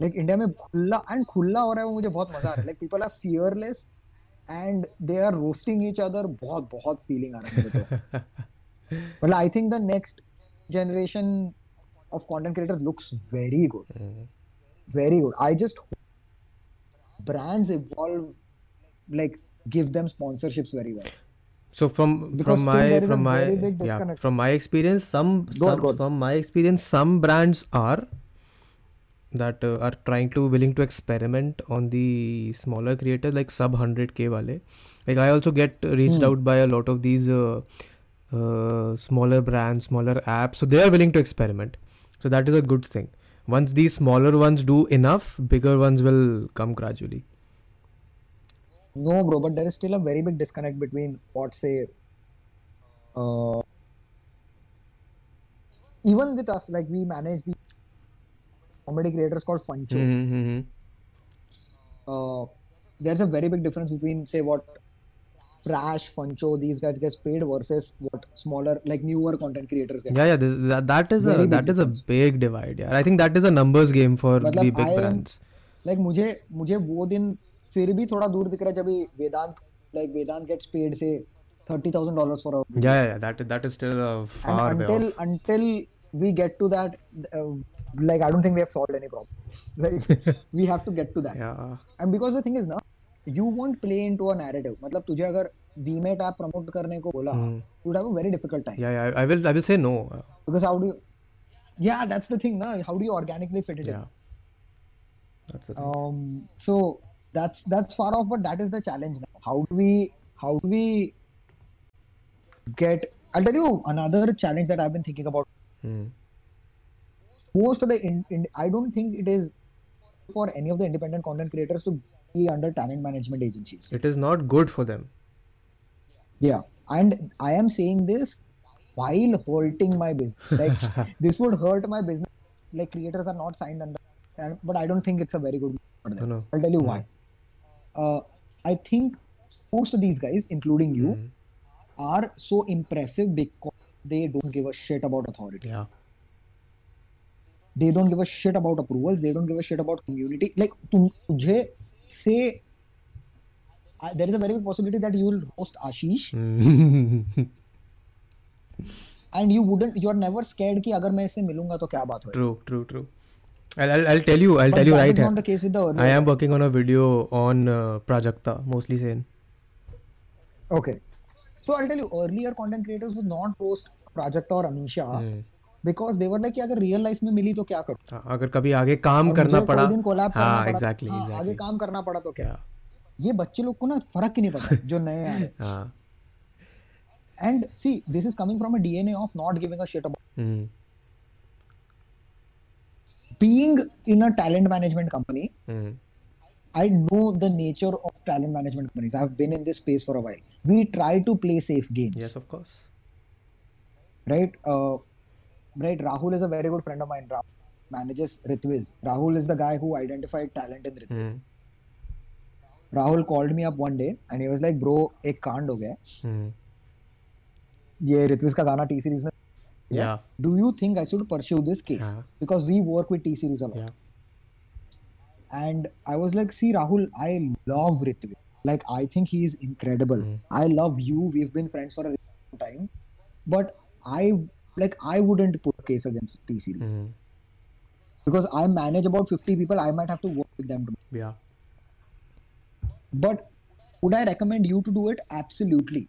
लाइक इंडिया में खुला एंड खुला हो रहा है वो मुझे बहुत मज़ा आ रहा है like people are fearless and they are roasting each other बहुत बहुत फीलिंग आ रहा है मुझे तो मतलब I think the next generation of content creator looks very good Hmm. very good i just hope brands evolve like give them sponsorships very well So from Because from my from my yeah from my experience, some, Go on, some go on. from my experience, some brands are that uh, are trying to willing to experiment on the smaller creators like sub 100k wale. Like I also get reached Hmm. out by a lot of these uh, uh, smaller brands, smaller apps, so they are willing to experiment. So that is a good thing. Once these smaller ones do enough, bigger ones will come gradually. No, bro, but there is still a very big disconnect between what say, uh, even with us, like we manage the comedy creators called Funcho. Mm-hmm. Uh, there's a very big difference between say what Prash, Funcho, these guys get paid versus what smaller, like newer content creators get. Yeah, yeah, this, that, that is Very a big that is a difference. big divide. Yeah, I think that is a numbers game for मतलब the big I am- brands. Like मुझे मुझे वो दिन फिर भी थोड़ा दूर दिख रहा है जब ये वेदांत लाइक वेदांत गेट्स पेड से thirty thousand dollars for Yeah, yeah, yeah, that is that is still uh, far and way until off. until we get to that uh, like i don't think we have solved any problem like we have to get to that Yeah, and because the thing is ना you won't play into a narrative मतलब तुझे अगर Vmate app promote करने को बोला Hmm. you would have a very difficult time yeah, yeah. I will I will say no. Uh, because how do you yeah that's the thing ना how do you organically fit it in yeah, that's the thing. um so that's that's far off but that is the challenge now how do we how do we get i'll tell you another challenge that i've been thinking about Hmm. most of the in, in, i don't think it is for any of the independent content creators to be under talent management agencies. It is not good for them. Yeah, and I am saying this while hurting my business. Like this would hurt my business. Like creators are not signed under, but I don't think it's a very good. For them. No, no. I'll tell you why. Uh, I think most of these guys, including you, Mm. are so impressive because they don't give a shit about authority. Yeah. They don't give a shit about approvals they don't give a shit about community like तुझे से there is a very good possibility that you will roast Ashish and you wouldn't you are never scared कि अगर मैं इससे मिलूँगा तो क्या बात होगी true true true I'll, I'll, I'll tell you I'll but tell you right here. I am working on a video on uh, Prajakta mostly saying. Okay, so I'll tell you earlier content creators would not post Prajakta or Anisha mm. Because they're like अगर real life में मिली तो क्या करो? हाँ, अगर कभी आगे काम करना पड़ा दिन कोलैब करना हाँ, पड़ा एग्जैक्टली हाँ, आगे काम करना पड़ा तो क्या? ये बच्चे लोग को ना फ़र्क ही नहीं पड़ता जो नए आए। And see this is coming from a DNA of not giving a shit about being in a talent management company I know the nature of talent management companies I have been in this space for a while we try to play safe games yes of course right right. Rahul is a very good friend of mine. Rahul manages Ritviz. Rahul is the guy who identified talent in Ritviz. Hmm, Rahul called me up one day and he was like, "Bro, एक कांड हो गया है. हम्म, ये ऋत्विज का गाना T series ने yeah Do you think I should pursue this case? हाँ. Because we work with T series a lot. yeah And I was like, see, Rahul, I love Ritviz. Like, I think he is incredible. Mm. I love you. We've been friends for a long time. But I like I wouldn't put a case against T series. Hmm, because I manage about 50 people. I might have to work with them. To, yeah but would I recommend you to do it? Absolutely.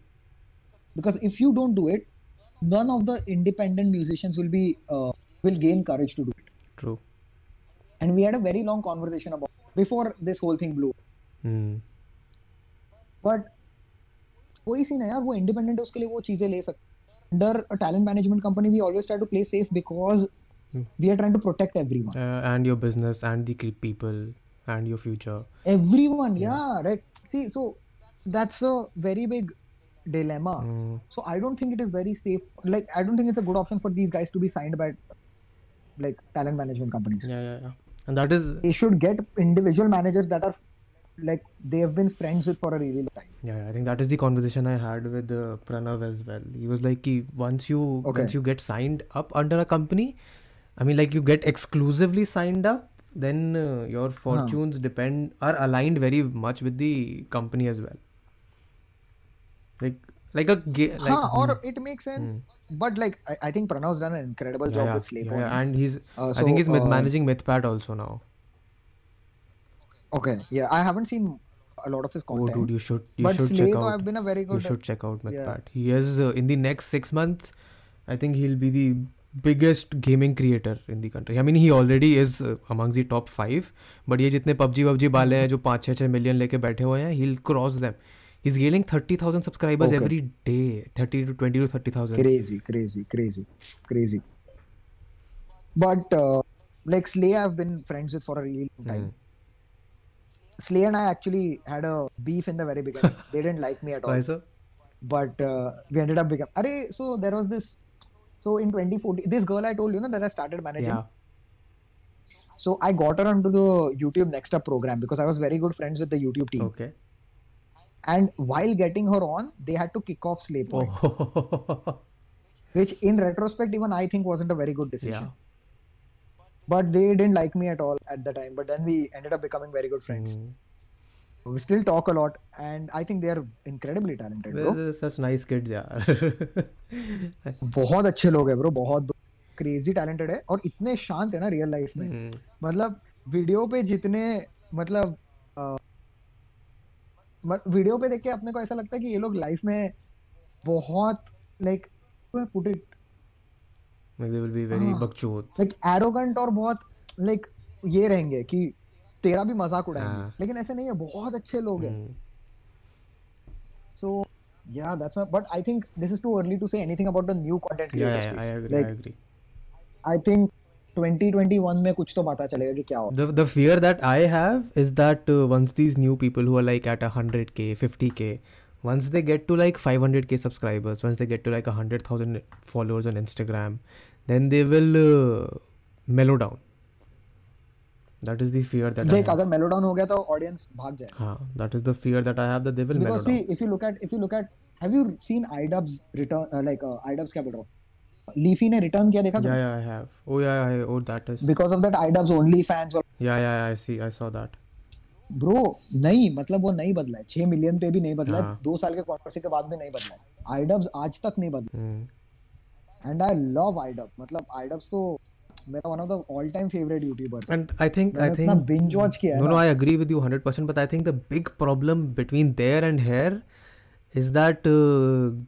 Because if you don't do it, none of the independent musicians will be uh, will gain courage to do it. true And we had a very long conversation about before this whole thing blew. Hmm, But कोई सी ना यार वो independent है उसके लिए वो चीजें ले सकते under a talent management company, we always try to play safe because hmm. we are trying to protect everyone uh, and your business and the people and your future. Everyone, yeah. yeah right. See, so that's a very big dilemma. Mm. So I don't think it is very safe. Like I don't think it's a good option for these guys to be signed by like talent management companies. Yeah, yeah, yeah. And that is they should get individual managers that are like they have been friends with for a really long time Yeah, I think that is the conversation I had with uh, Pranav as well. He was like, "Ki, once you Okay. once you get signed up under a company, I mean, like you get exclusively signed up, then uh, your fortunes depend are aligned very much with the company as well. Like like a ga- like huh, or it makes sense but like I, I think pranav's done an incredible yeah, job yeah, with Slay yeah, yeah, and he's Uh, I think he's uh, managing MythPat also now. Okay, yeah, I haven't seen a lot of his content. Oh, dude, you should you but should Slay check out. Have been a very good you should check out MythPat. Yeah. He has uh, in the next six months, I think he'll be the biggest gaming creator in the country. I mean, he already is uh, amongst the top five. But ये जितने PUBG PUBG वाले हैं जो पाँच छः छः million लेके बैठे हुए हैं, he'll cross them. He's gaining thirty thousand subscribers okay. every day, thirty to twenty to thirty thousand. Crazy, crazy, crazy, crazy. But uh, like Slay, I've been friends with for a really long time. Hmm slay and i actually had a beef in the very beginning they didn't like me at all Why sir? but uh, we ended up becoming Arey, so there was this so in 2014 this girl i told you know that i started managing Yeah. so i got her onto the youtube next up program because i was very good friends with the youtube team Okay. and while getting her on they had to kick off slay Point, Oh. which in retrospect even i think wasn't a very good decision yeah. But they didn't like me at all at the time but then we ended up becoming very good friends Mm. we still talk a lot and i think they are incredibly talented bro They're such nice kids, यार. बहुत अच्छे लोग हैं bro बहुत crazy talented है और इतने शांत है ना रियल लाइफ में Hmm. मतलब वीडियो पे जितने मतलब वीडियो पे देख के अपने को ऐसा लगता है कि ये लोग लाइफ में बहुत like put it Like they will be very हाँ. बकचोद. लाइक एरोगेंट और बहुत लाइक ये रहेंगे कि तेरा भी मज़ाक उड़ाएँगे हाँ. लेकिन ऐसे नहीं है बहुत अच्छे लोग हैं Hmm. So yeah, that's my. But I think this is too early to say anything about the new content Yeah, creator yeah, I agree. Like I agree. I think 2021 में कुछ तो पता चलेगा कि क्या the fear that I have is that uh, once these new people who are like at 100k, 50k, once they get to like 500k subscribers once they get to like 100000 followers on instagram then they will uh, mellow down. That is the fear that देख अगर mellow down हो गया audience भाग जाएगा। that is the fear that I have that they will because mellow see down. if you look at if you look at have you seen Idubbbz return uh, like uh, Idubbbz क्या बोल leafy ने return किया yeah yeah I have. Oh yeah yeah oh that is. Because of that Idubbbz only fans were yeah yeah I see I saw that. Bro नहीं मतलब वो नहीं बदला है। छह मिलियन पे भी नहीं बदला है। दो साल के कॉन्ट्रेसी के बाद भी नहीं बदला है। आईडब आज तक नहीं बदला। एंड आई लव आईडब मतलब आईडब तो but I think the big problem between there and here is that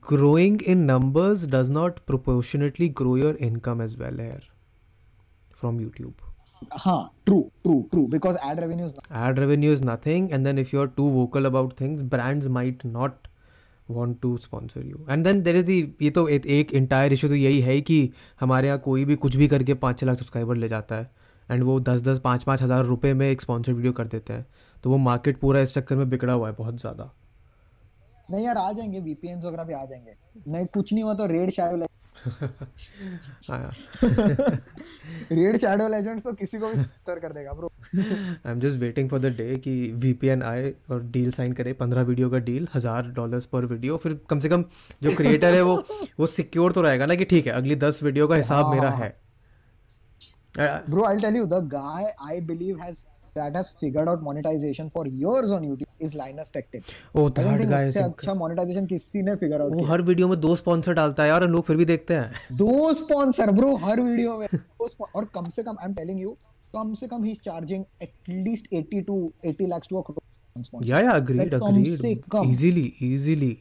growing in numbers does not proportionately grow your income as well here from YouTube हाँ true true true because ad revenues Ad revenue is nothing, and then if you're too vocal about things, brands might not want to sponsor you. And then there is the ये तो एक, एक entire issue तो यही है कि हमारे यहाँ कोई भी कुछ भी करके पाँच छः लाख सब्सक्राइबर ले जाता है एंड वो दस दस पाँच पाँच हज़ार रुपये में एक स्पॉन्सर वीडियो कर देते हैं तो वो मार्केट पूरा इस चक्कर में बिगड़ा हुआ है बहुत ज़्यादा नहीं यार आ जाएँगे वीपीएन्स वगैरह भी आ जाएँगे नहीं कुछ नहीं हुआ तो रेड हाँ रेड शैडो लेजेंड्स तो किसी को भी तर कर देगा bro I am just waiting for the day कि वीपीएन आए और डील साइन करे पंद्रह वीडियो का डील हज़ार डॉलर्स पर वीडियो फिर कम से कम जो क्रिएटर है वो वो सिक्योर तो रहेगा ना कि ठीक है अगली दस वीडियो का हिसाब मेरा है। अ- Bro, I'll tell you, the guy I believe has that has figured out monetization for years on YouTube is Linus Tech Tips. Oh, that guy is अच्छा monetization किसी ने figure out वो हर वीडियो में दो स्पॉन्सर डालता है यार और लोग फिर भी देखते हैं दो स्पॉन्सर ब्रो हर वीडियो में और कम से कम आई एम टेलिंग यू कम से कम he is charging at least 80 to 80 lakhs to a crore या या agreed agreed easily easily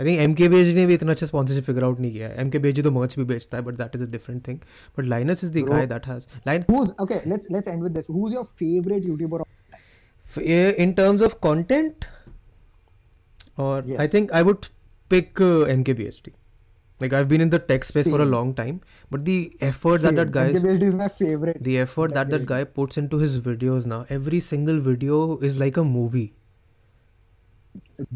I think M K beige ने भी इतना अच्छा स्पॉन्सरशिप फिगर आउट नहीं किया है एम के बेज तो मर्च भी बेचता है but that is a different thing but Linus is the. Guy that has line who's okay let's let's end with this who's your favorite YouTuber of in terms of content or i Yes. think i would pick uh, mkbhd like i've been in the tech space for a long time but the effort that that guy MKBHD is my favorite the effort that that guy puts into his videos now every single video is like a movie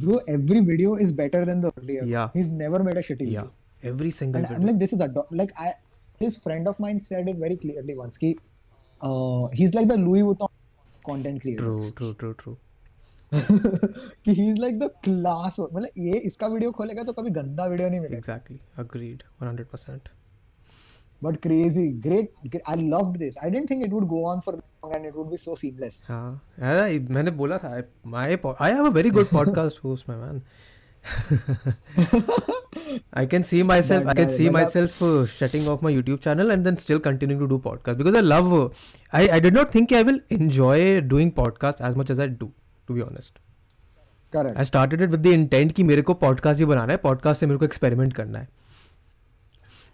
bro every video is better than the earlier Yeah. he's never made a shitty video yeah every single and I'm video like, this is a do- like I his friend of mine said it very clearly once. Ki, uh, he's like the Louis Vuitton content creator. true true true true कि he's like the class मतलब ये इसका video खोलेगा तो कभी गंदा video नहीं मिलेगा exactly agreed 100% but crazy great, great I loved this I didn't think it would go on for long and it would be so seamless हाँ यार मैंने बोला था my I have a very good podcast host my man I can see myself. I can see मतलब- myself uh, shutting off my YouTube channel and then still continuing to do podcast because I love. Uh, I I did not think I will enjoy doing podcast as much as I do. To be honest, correct I started it with the intent कि मेरे को podcast ही बनाना है. Podcast से मेरे को experiment करना है.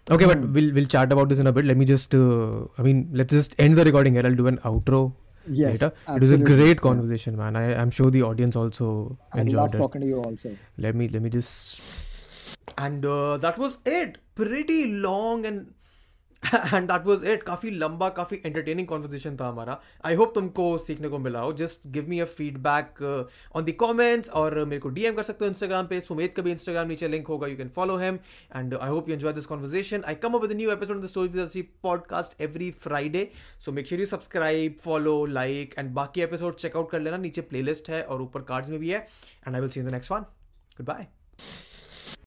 Okay, but we'll we'll chat about this in a bit. Let me just. Uh, I mean, let's just end the recording here. I'll do an outro yes later. It was a absolutely. great Yeah. conversation, man. I I'm sure the audience also I enjoyed love it. talking to you also let me let me just and uh, that was it pretty long and and that was it काफ़ी लंबा, काफ़ी entertaining conversation था हमारा। I hope तुमको सीखने को मिला हो। Just give me a feedback on the comments और मेरे को डीएम कर सकते हो इंस्टाग्राम पे। सुमेत का भी इंस्टाग्राम नीचे लिंक होगा। You can follow him and I hope you enjoy this conversation I come up with new episode the story podcast every Friday so make sure you subscribe follow like and बाकी episode check out कर लेना। नीचे playlist है और ऊपर cards में भी है। And I will see the next one goodbye